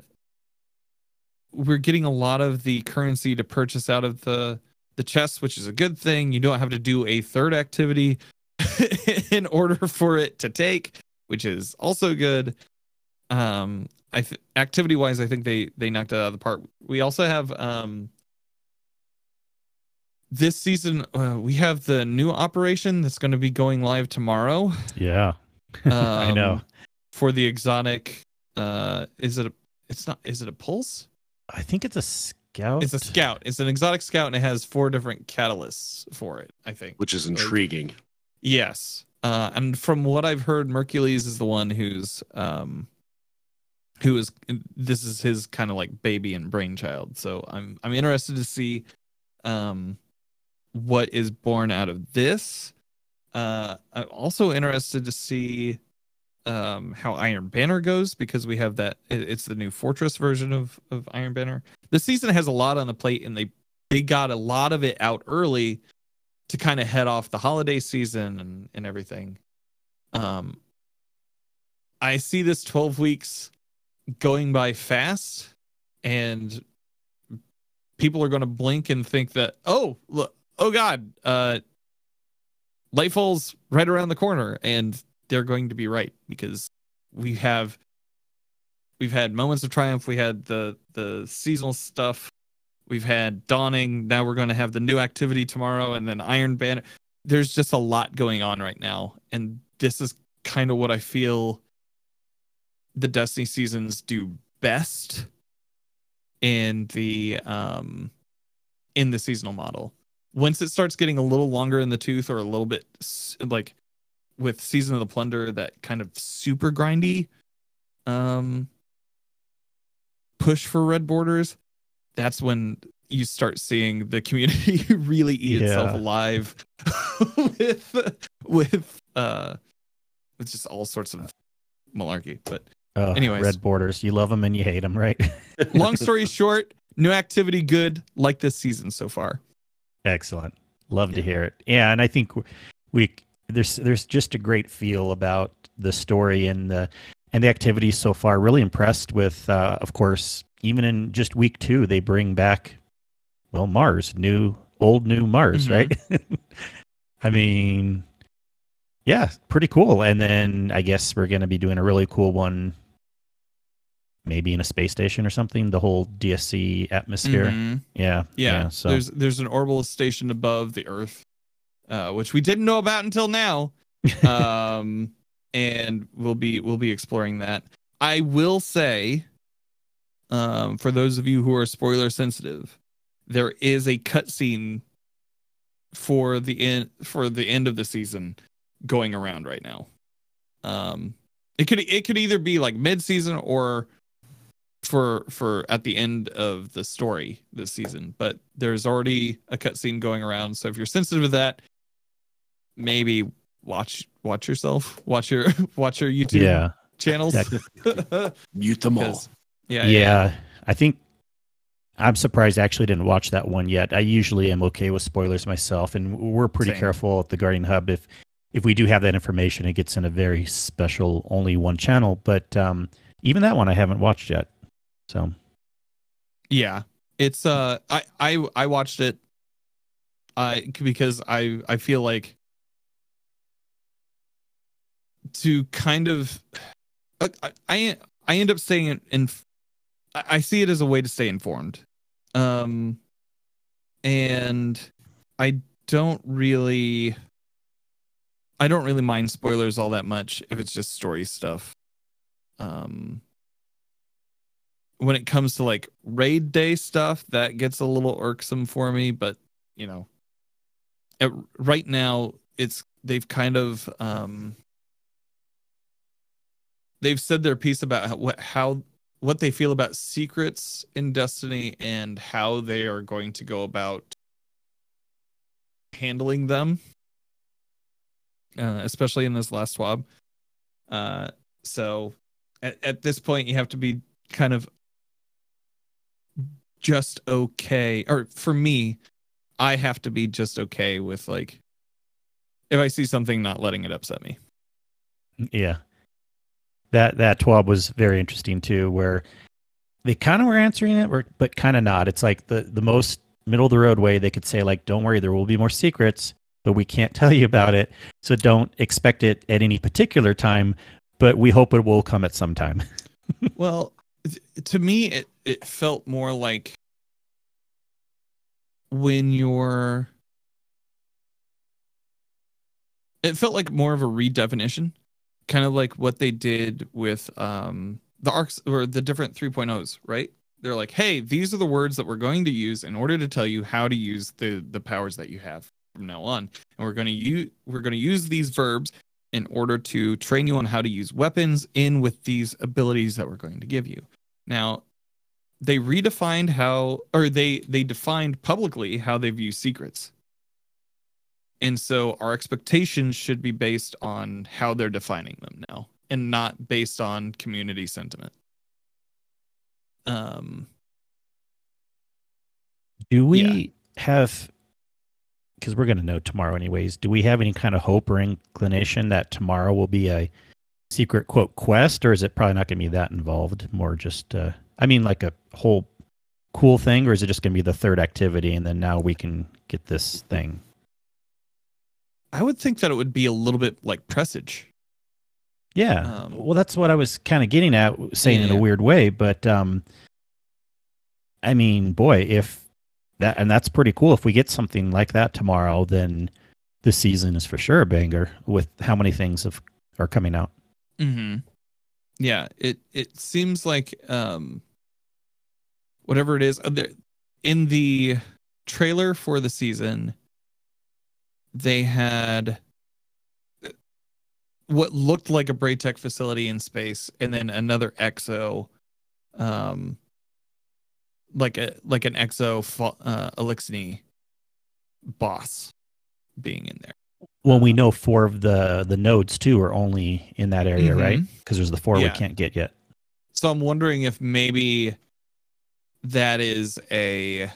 we're getting a lot of the currency to purchase out of the the chests, which is a good thing. You don't have to do a third activity in order for it to take, which is also good. Um, I th- activity wise, I think they they knocked it out of the park. We also have um this season uh, we have the new operation that's going to be going live tomorrow. Yeah. I know. um, for the exotic. Uh, is it a? It's not. Is it a pulse? I think it's a scout. It's a scout. It's an exotic scout, and it has four different catalysts for it. I think. which is intriguing. Yes. Uh, and from what I've heard, Mercules is the one who's um, who is this is his kind of like baby and brainchild. So I'm I'm interested to see um what is born out of this. Uh, I'm also interested to see um how Iron Banner goes because we have that it- it's the new fortress version of of Iron Banner. The season has a lot on the plate and they they got a lot of it out early to kind of head off the holiday season and and everything. Um I see this 12 weeks going by fast and people are going to blink and think that oh look oh god uh Lightfall's right around the corner and they're going to be right because we have we've had moments of triumph. We had the the seasonal stuff. We've had dawning. Now we're going to have the new activity tomorrow and then iron banner. There's just a lot going on right now. And this is kind of what i feel the destiny seasons do best in the um in the seasonal model. Once it starts getting a little longer in the tooth or a little bit like with season of the plunder that kind of super grindy um push for red borders that's when you start seeing the community really eat itself alive with with uh with just all sorts of malarkey but Oh, anyways. red borders. You love them and you hate them, right? long story short new activity good like this season so far Excellent. Love to hear it. Yeah, and I think we there's there's just a great feel about the story and the and the activities so far. Really impressed with, uh, of course, even in just week two, they bring back well Mars, new old new Mars, Mhm. right? I mean, yeah, pretty cool. And then I guess we're going to be doing a really cool one, maybe in a space station or something. The whole DSC atmosphere. Mhm. Yeah, yeah, So there's there's an orbital station above the earth uh which we didn't know about until now um and we'll be we'll be exploring that i will say um, for those of you who are spoiler sensitive, there is a cutscene for the end for the end of the season going around right now. Um, it could it could either be like mid season or for for at the end of the story this season. But there's already a cutscene going around, so if you're sensitive to that, maybe watch watch yourself, watch your watch your YouTube Yeah. channels. Mute them all. 'Cause- yeah, yeah, I think I'm surprised I actually didn't watch that one yet. I usually am okay with spoilers myself, and we're pretty Same. careful at the Guardian Hub if if we do have that information, it gets in a very special, only one channel. But um, even that one I haven't watched yet. So Yeah, it's uh, I I I watched it, I because I I feel like to kind of, I I, I end up staying in, I see it as a way to stay informed, um, and I don't really. I don't really mind spoilers all that much if it's just story stuff. Um, when it comes to like raid day stuff, that gets a little irksome for me. But you know, at, right now it's they've kind of um they've said their piece about how, what how what they feel about secrets in Destiny and how they are going to go about handling them, uh, especially in this last TWAB. Uh, so at, at this point, you have to be kind of just okay or for me i have to be just okay with like if i see something not letting it upset me yeah, that that TWAB was very interesting too, where they kind of were answering it, but kind of not. It's like the the most middle of the road way they could say like, "Don't worry, there will be more secrets, but we can't tell you about it, so don't expect it at any particular time." But we hope it will come at some time. well to me it it felt more like when you're it felt like more of a redefinition kind of like what they did with um the arcs or the different 3.0s right? They're like hey these are the words that we're going to use in order to tell you how to use the the powers that you have from now on. And we're going to use we're going to use these verbs in order to train you on how to use weapons in with these abilities that we're going to give you. Now they redefined how or they they defined publicly how they view secrets and so our expectations should be based on how they're defining them now and not based on community sentiment um Do we Yeah. have? Because we're going to know tomorrow, anyways. Do we have any kind of hope or inclination that tomorrow will be a secret quote quest, or is it probably not going to be that involved? More just, uh, I mean, like a whole cool thing, or is it just going to be the third activity, and then now we can get this thing? I would think that it would be a little bit like presage Yeah. Um, well, that's what I was kind of getting at, saying in Yeah. a weird way, but um, I mean, boy, if that and that's pretty cool. If we get something like that tomorrow, then the season is for sure a banger. With how many things have, are coming out. Mm-hmm. Yeah, it it seems like um whatever it is uh, in the trailer for the season they had what looked like a Braytech facility in space and then another exo um like a like an exo fo- uh Eliksni boss being in there. Well, we know four of the the nodes too are only in that area, Mhm. right? Because there's the four Yeah. we can't get yet. So I'm wondering if maybe that is a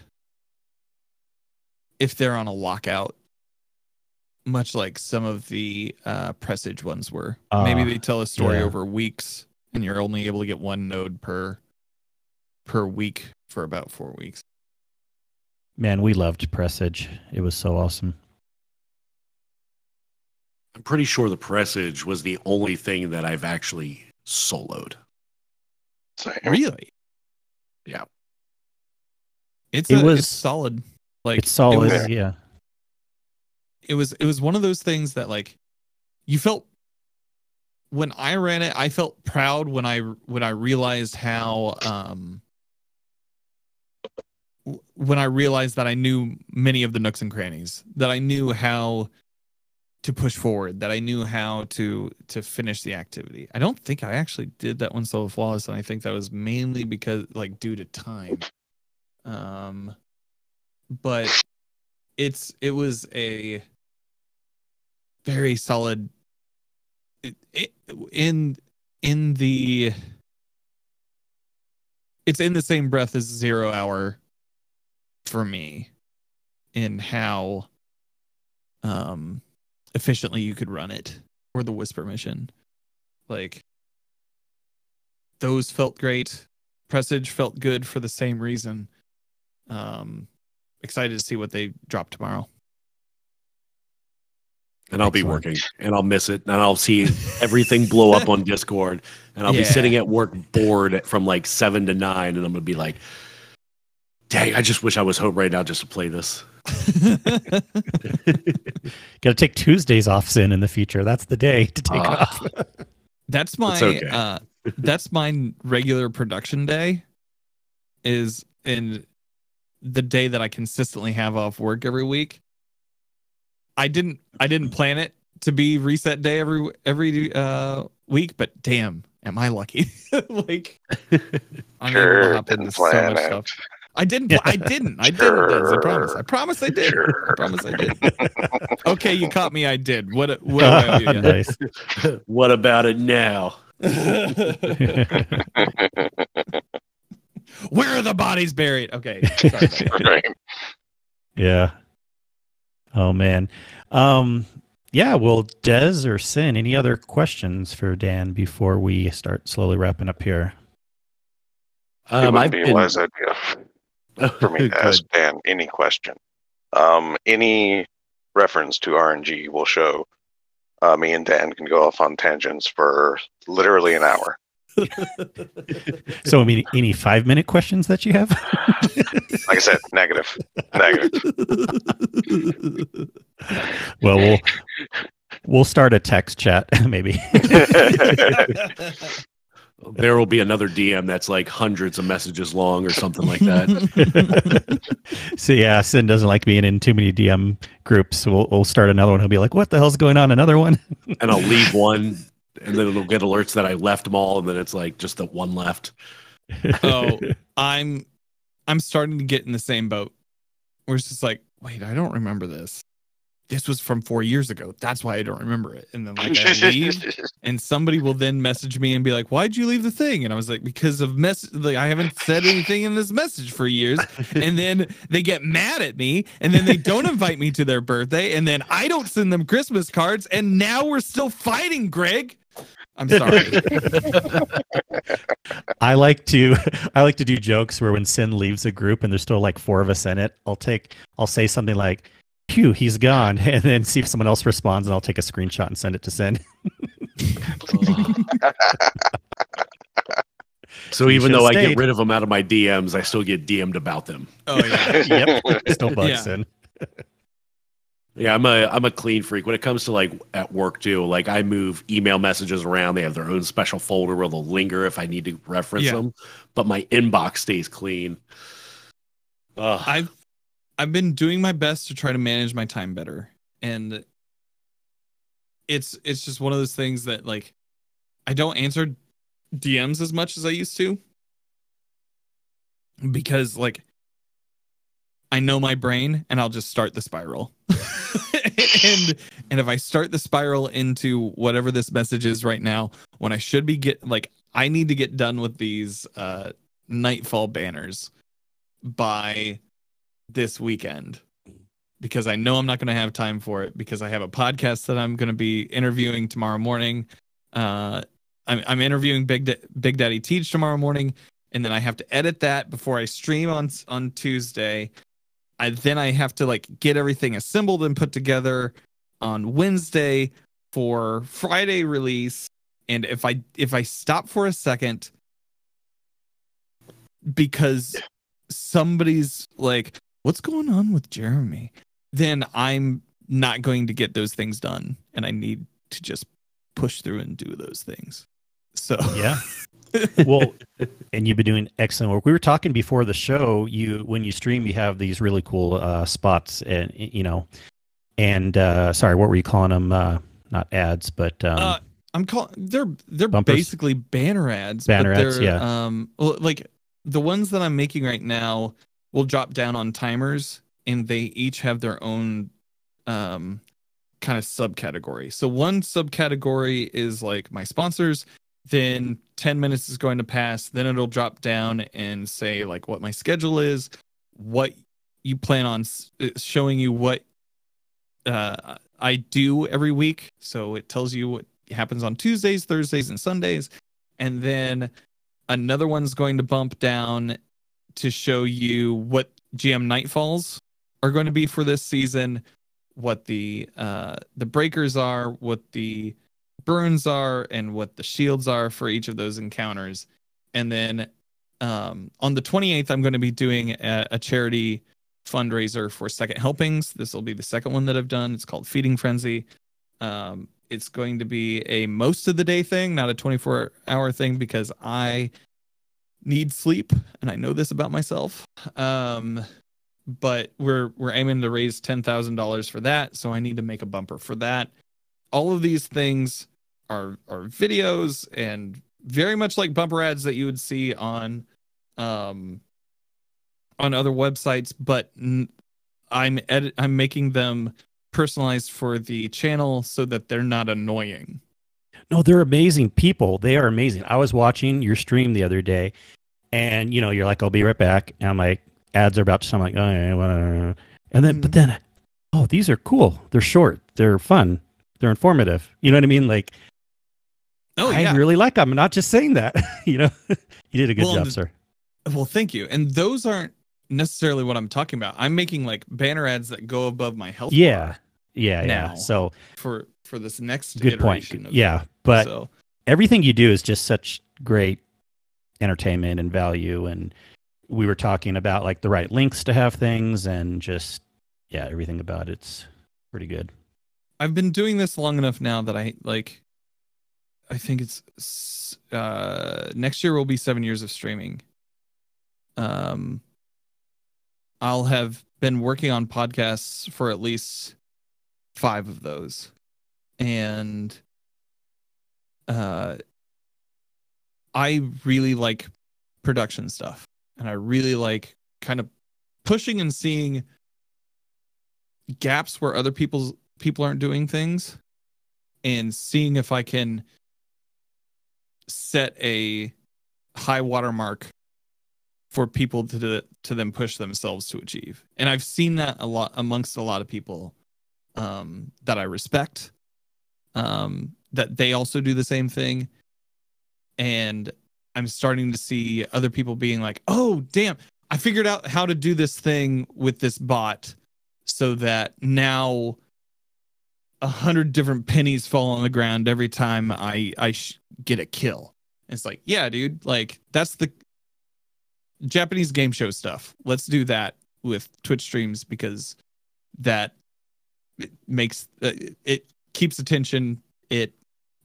if they're on a lockout, much like some of the uh presage ones were. maybe Ah, they tell a story yeah. over weeks and you're only able to get one node per per week for about four weeks. Man, we loved Presage. It was so awesome. I'm pretty sure the Presage was the only thing that I've actually soloed. Same. Really? Yeah. It's It a, was- it's solid. Like it's solid, It was, yeah. It was it was one of those things that like you felt when I ran it, I felt proud when I when I realized how um when I realized that I knew many of the nooks and crannies, that I knew how to push forward, that I knew how to to finish the activity. I don't think I actually did that one solo flawless, and I think that was mainly because like due to time. Um, but it's it was a very solid in in the it's in the same breath as zero hour for me in how um efficiently you could run it or the whisper mission. Like those felt great. Presage felt good for the same reason. Um excited to see what they drop tomorrow and I'll be working and I'll miss it and I'll see everything blow up on Discord and I'll be sitting at work bored from like seven to nine and I'm gonna be like, dang, I just wish I was home right now just to play this. Got to take Tuesdays off soon in the future. That's the day to take Ah. off. That's my okay. uh that's my regular production day is in the day that I consistently have off work every week. I didn't I didn't plan it to be reset day every every uh week, but damn, am I lucky. like I'm able to Sure, hop didn't so plan much it. stuff. I didn't I didn't. I didn't. Des, I promise. I promise I did. I promise I did. Okay, you caught me. I did. What what about you? nice. what about it now? Where are the bodies buried? Okay. Sorry about that. Right. yeah. Oh man. Um. Yeah. Well, Des or Cyn, any other questions for Dan before we start slowly wrapping up here? it Um, would I've be a been wise idea for me to ask Dan any question. Um, any reference to RNG will show uh, me and Dan can go off on tangents for literally an hour. So, I mean, any five minute questions that you have? Like I said, negative. Negative. well, we'll we'll start a text chat maybe. there will be another DM that's like hundreds of messages long or something like that. so yeah, Cyn doesn't like being in too many DM groups. So we'll we'll start another one. He'll be like, "What the hell's going on?" Another one. and I'll leave one, and then it'll get alerts that I left them all, and then it's like just the one left. oh, I'm I'm starting to get in the same boat. Where it's just like, wait, I don't remember this. This was from four years ago. That's why I don't remember it. And then like I leave, and somebody will then message me and be like, "Why'd you leave the thing?" And I was like, "Because of mess. Like I haven't said anything in this message for years." And then they get mad at me, and then they don't invite me to their birthday, and then I don't send them Christmas cards, and now we're still fighting, Greg. I'm sorry. I like to I like to do jokes where when Cyn leaves a group and there's still like four of us in it, I'll take I'll say something like, "Phew, he's gone," and then see if someone else responds, and I'll take a screenshot and send it to Cyn. So You even should've though I get rid of them out of my DMs, I still get DM'd about them. oh yeah. yep, still bugs Yeah. Cyn. Yeah, I'm a I'm a clean freak when it comes to like at work too. Like I move email messages around. They have their own special folder where they'll linger if I need to reference Yeah. them. But my inbox stays clean. Ugh. I've I've been doing my best to try to manage my time better. And it's it's just one of those things that like I don't answer DMs as much as I used to. Because like I know my brain and I'll just start the spiral. and and if I start the spiral into whatever this message is right now, when I should be get like I need to get done with these uh nightfall banners by this weekend because I know I'm not going to have time for it because I have a podcast that I'm going to be interviewing tomorrow morning. Uh, I'm, I'm interviewing Big da- Big Daddy Teach tomorrow morning, and then I have to edit that before I stream on on Tuesday. I then I have to like get everything assembled and put together on Wednesday for Friday release. And if I if I stop for a second because somebody's like, what's going on with Jeremy? Then I'm not going to get those things done. And I need to just push through and do those things. So Yeah. well, and you've been doing excellent work. We were talking before the show. You, when you stream, you have these really cool uh, spots, and you know, and uh, sorry, what were you calling them? Uh, not ads, but um, Uh, I'm calling they're they're Bumpers? basically banner ads. Banner but ads, yeah. Um, well, like the ones that I'm making right now will drop down on timers, and they each have their own um kind of subcategory. So one subcategory is like my sponsors. Then 10 minutes is going to pass. Then it'll drop down and say like what my schedule is, what you plan on uh, showing you what uh, I do every week. So it tells you what happens on Tuesdays, Thursdays, and Sundays. And then another one's going to bump down to show you what GM Nightfalls are going to be for this season, what the uh, the breakers are, what the burns are, and what the shields are for each of those encounters. And then um, on the 28th, I'm going to be doing a, a charity fundraiser for Second Helpings. This will be the second one that I've done. It's called Feeding Frenzy. Um, it's going to be a most of the day thing, not a 24 hour thing, because I need sleep, and I know this about myself. Um, but we're we're aiming to raise ten thousand dollars for that, so I need to make a bumper for that. All of these things are are videos and very much like bumper ads that you would see on um on other websites, but n- I'm edit I'm making them personalized for the channel so that they're not annoying. No, they're amazing people. They are amazing. I was watching your stream the other day, and you know, you're like, "I'll be right back," and I'm like, ads are about to. So I'm like, oh, yeah, well, uh, uh, uh. and then, but mm-hmm. then, oh, these are cool. They're short. They're fun. They're informative. You know what I mean? Like, Oh I yeah. really like them. I'm not just saying that. you know, you did a good Well, job, sir. Well, thank you. And those aren't necessarily what I'm talking about. I'm making like banner ads that go above my health. Yeah, yeah, yeah. So For for this next good point. Yeah, but so everything you do is just such great entertainment and value and we were talking about like the right links to have things and just yeah everything about it's pretty good I've been doing this long enough now that I like. I think it's uh next year will be seven years of streaming. Um, I'll have been working on podcasts for at least five of those, and uh, I really like production stuff, and I really like kind of pushing and seeing gaps where other people's people aren't doing things and seeing if I can set a high watermark for people to to then push themselves to achieve. And I've seen that a lot amongst a lot of people um, that I respect. Um, that they also do the same thing, and I'm starting to see other people being like, "Oh, damn! I figured out how to do this thing with this bot, so that now." A hundred different pennies fall on the ground every time I I sh- get a kill. It's like, yeah, dude, like that's the Japanese game show stuff. Let's do that with Twitch streams because that it makes uh, it keeps attention. It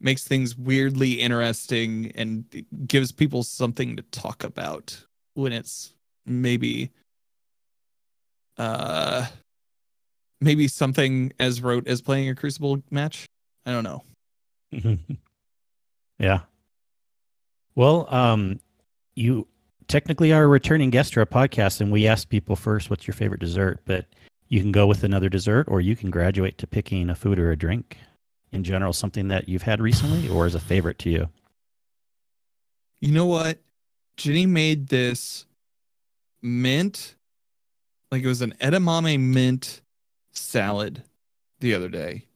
makes things weirdly interesting and gives people something to talk about when it's maybe uh maybe something as rote as playing a crucible match? I don't know. Yeah. Well um you technically are a returning guest to our podcast and we asked people first what's your favorite dessert? But you can go with another dessert or you can graduate to picking a food or a drink. In general something that you've had recently or is a favorite to you? You know what? Jenny made this mint like it was an edamame mint salad the other day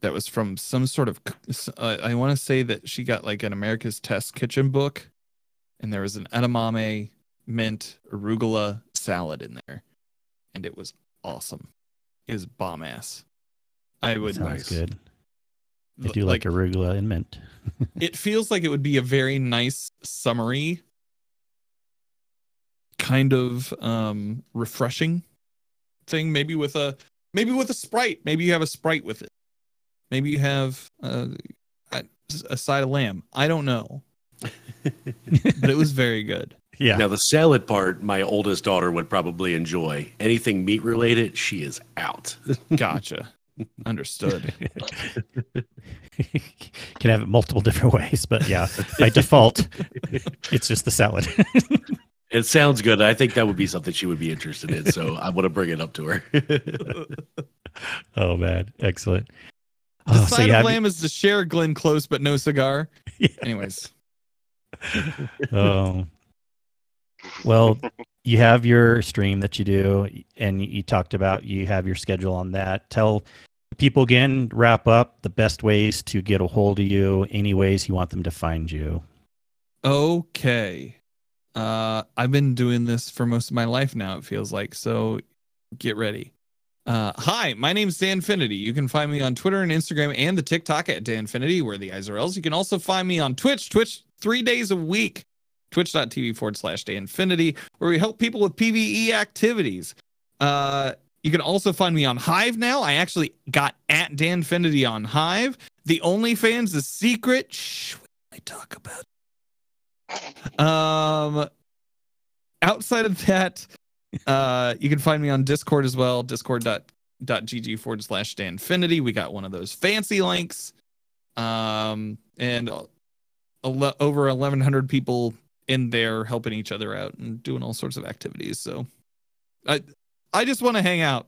that was from some sort of uh, i want to say that she got like an america's test kitchen book and there was an edamame mint arugula salad in there and it was awesome. It was bomb ass. I would sounds Nice. good i do like, arugula and mint. It feels like it would be a very nice summary kind of um refreshing thing maybe with a maybe with a sprite maybe you have a sprite with it maybe you have uh, a, a side of lamb i don't know but it was very good. Yeah. Now the salad part, my oldest daughter would probably enjoy. Anything meat related, she is out. Gotcha. Understood. Can have it multiple different ways, but yeah, by default, it's just the salad. It sounds good. I think that would be something she would be interested in. So I want to bring it up to her. oh man, excellent. The Oh, side you of have- lamb is to share Glenn Close, but no cigar. Yeah. Anyways, Oh. Well, you have your stream that you do, and you talked about you have your schedule on that. Tell people again, wrap up the best ways to get a hold of you, any ways you want them to find you. okay. Uh, I've been doing this for most of my life now. It feels like so. Get ready. Uh, hi, my name's Danfinity. You can find me on Twitter and Instagram and the TikTok at Danfinity, where the eyes are L's. You can also find me on Twitch, Twitch three days a week, twitch.tv forward slash Danfinity, where we help people with PvE activities. Uh, you can also find me on Hive now. I actually got at Danfinity on Hive. The OnlyFans the secret. Shh, we talk about. Um, outside of that, uh, you can find me on Discord as well. Discord.gg forward slash Danfinity. We got one of those fancy links. Um, and ele- over 1,100 people in there helping each other out and doing all sorts of activities. So, I I just want to hang out.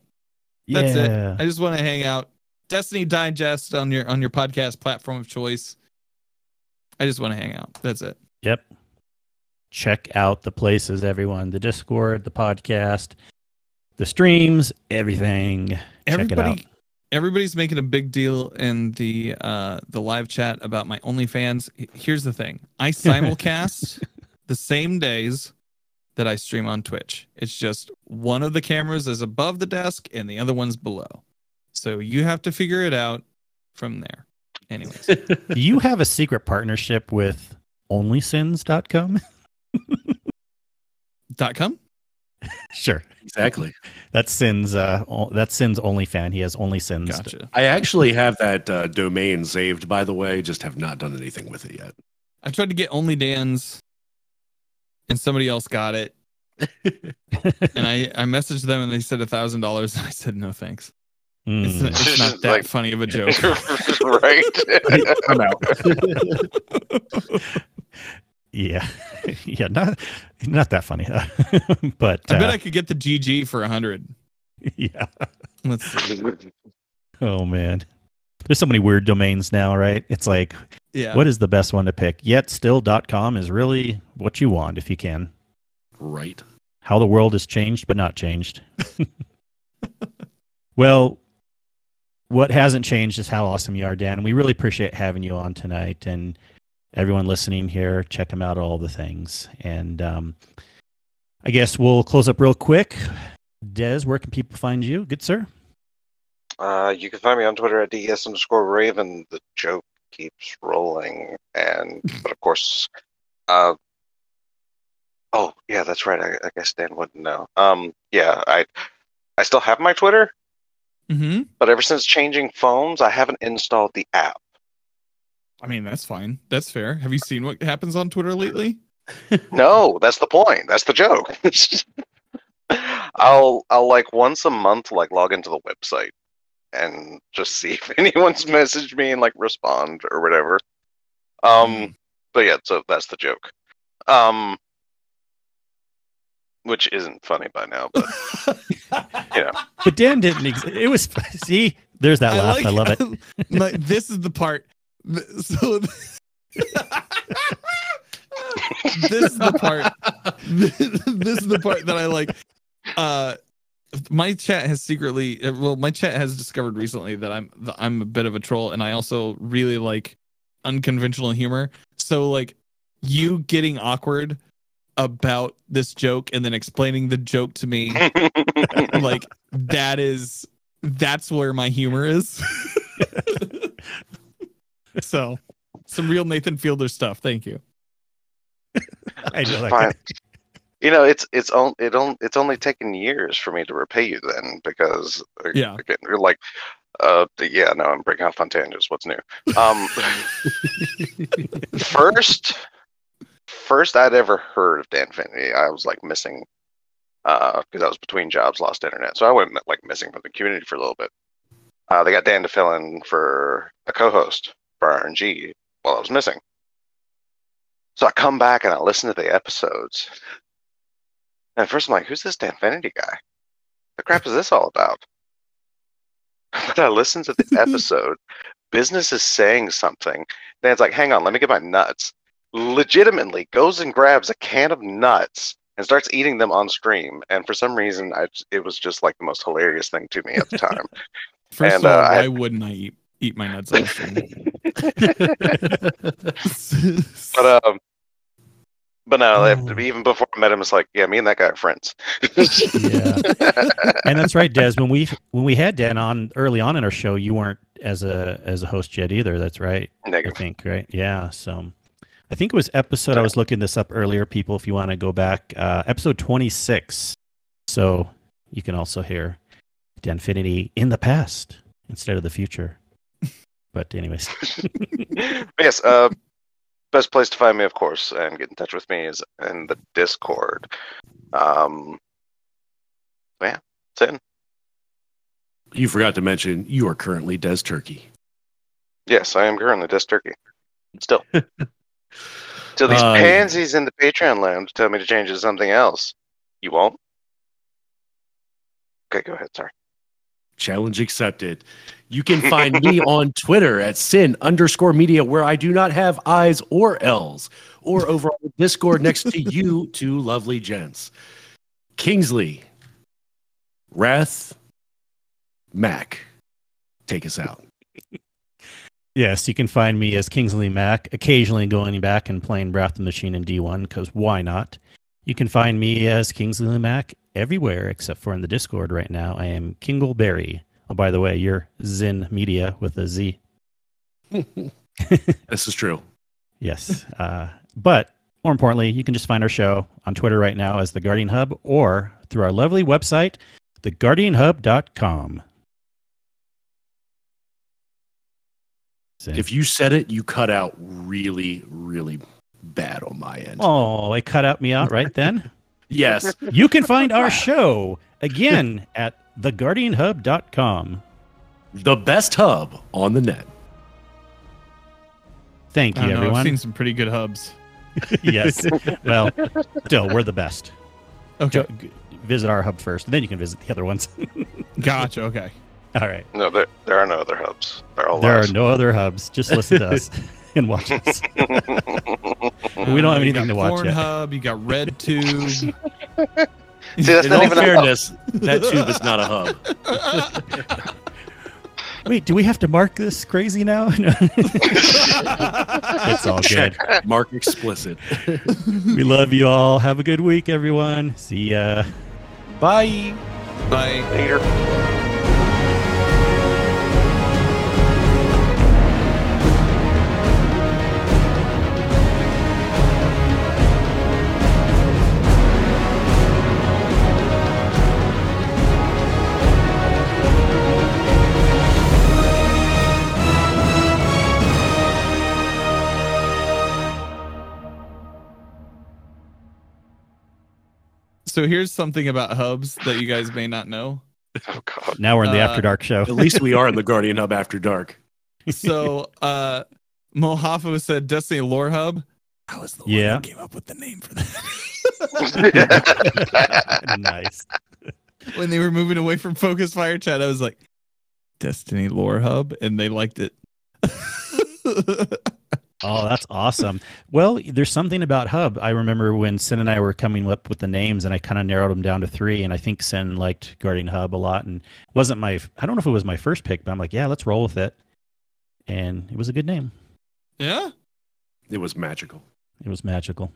That's it. I just want to hang out. Destiny Digest on your on your podcast platform of choice. I just want to hang out. That's it. Yep. Check out the places, everyone. The Discord, the podcast, the streams, everything. Check it out. Everybody everybody's making a big deal in the uh the live chat about my OnlyFans. Here's the thing. I simulcast the same days that I stream on Twitch. It's just one of the cameras is above the desk and the other one's below. So you have to figure it out from there. Anyways. Do you have a secret partnership with onlysins.com? dot com? sure. exactly. That's Cyn's uh o- that's Cyn's only fan. He has only sins. Gotcha. I actually have that uh, domain saved, by the way. Just have not done anything with it yet. I tried to get only Dan's and somebody else got it. and I, I messaged them and they said a thousand dollars. I said no thanks. It's, Hmm. it's not that Like- funny of a joke. right. I'm out. Yeah. yeah, not not that funny. but I bet uh, I could get the GG for a hundred. yeah. Let's see. Oh man. There's so many weird domains now, right? It's like Yeah. what is the best one to pick? Yet still.com is really what you want if you can. right. How the world has changed but not changed. well, what hasn't changed is how awesome you are, Dan. We really appreciate having you on tonight and everyone listening here. Check them out, all the things. And um, I guess we'll close up real quick. Des, where can people find you? Good sir. Uh, you can find me on Twitter at ds underscore raven. The joke keeps rolling, and but of course, uh, oh yeah, that's right. I, I guess Dan wouldn't know. Um, yeah, I I still have my Twitter, hmm but ever since changing phones, I haven't installed the app. I mean, that's fine. That's fair. Have you seen what happens on Twitter lately? No, that's the point. That's the joke. I'll I'll like once a month like log into the website and just see if anyone's messaged me and like respond or whatever. Um but yeah, so that's the joke. Um which isn't funny by now, but yeah. But Dan didn't. Ex- it was see. There's that laugh. I love it. like, this is the part. So this is the part. This is the part that I like. Uh, my chat has secretly, well, my chat has discovered recently that I'm that I'm a bit of a troll, and I also really like unconventional humor. So like, you getting awkward about this joke and then explaining the joke to me like that is that's where my humor is. so some real Nathan Fielder stuff. Thank you. I know that Fine. guy. You know, it's it's on it on it's only taken years for me to repay you then because uh, Yeah. again, you're like uh yeah no I'm breaking off on tangents what's new um first first I'd ever heard of Danfinity. I was like missing because I was between jobs, lost internet, so I went like missing from the community for a little bit. Uh, they got Dan to fill in for a co-host for RNG while I was missing. So I come back and I listen to the episodes. And at first I'm like, who's this Danfinity guy? The crap is this all about? But I listen to the episode. Business is saying something. Then it's like, hang on, let me get my nuts. Legitimately goes and grabs a can of nuts and starts eating them on stream. And for some reason, I, it was just like the most hilarious thing to me at the time. First And, of all, uh, I- why wouldn't I eat eat my nuts on stream? but um, but no, Oh. even before I met him, it's like, yeah, me and that guy are friends. Yeah. and that's right, Des. When we when we had Dan on early on in our show, you weren't as a as a host yet either. That's right. I think right. Yeah. So I think it was episode. I was looking this up earlier. People, if you want to go back, uh, episode twenty six. So you can also hear Danfinity in the past instead of the future. But anyways, But yes, uh, best place to find me, of course, and get in touch with me is in the Discord. Um, yeah, it's in. You forgot to mention you are currently Des Turkey. Yes, I am currently Des Turkey. Still. Till these Uh, pansies in the Patreon land tell me to change it to something else. You won't? Okay, go ahead. Sorry. Challenge accepted. You can find me on Twitter at Cyn underscore media, where I do not have I's or L's, or over on Discord next to you two lovely gents. Kingsley, Wrath, Mac, take us out. yes, you can find me as Kingsley Mac, occasionally going back and playing Wrath of the Machine in D1 because why not? You can find me as Kingsley Mac everywhere except for in the Discord right now. I am Kingleberry. Oh, by the way, you're Zen Media with a Z. This is true. Yes. Uh, but more importantly, you can just find our show on Twitter right now as The Guardian Hub or through our lovely website, theguardianhub.com. If you said it, you cut out really, really bad on my end. oh, it cut out me out right then. Yes. you can find our show again at theguardianhub.com. The best hub on the net. Thank I you, don't know, I've seen some pretty good hubs. yes. Well, still, we're the best. Okay, Jo- g- visit our hub first, and then you can visit the other ones. gotcha. Okay. All right. No, there, there are no other hubs. They're all There are no other hubs. Just listen to us and watch us. We don't have anything to watch yet. Pornhub, you got RedTube. See, that's In not all even a hub. fairness, that tube is not a hub. Wait, do we have to mark this crazy now? it's all good. Mark explicit. We love you all. Have a good week, everyone. See ya. Bye. Bye. Later. So here's something about hubs that you guys may not know. Oh god. Now we're in the Uh, After Dark show. At least we are in the Guardian Hub after dark. So uh Mohafa said Destiny Lore Hub. I was the Yeah. one that came up with the name for that. nice. when they were moving away from Focus Fire Chat, I was like, Destiny Lore Hub, and they liked it. Oh, that's awesome. Well, there's something about Hub. I remember when Cyn and I were coming up with the names, and I kind of narrowed them down to three. And I think Cyn liked Guardian Hub a lot, and wasn't my. I don't know if it was my first pick, but I'm like, yeah, let's roll with it. And it was a good name. yeah. It was magical. It was magical.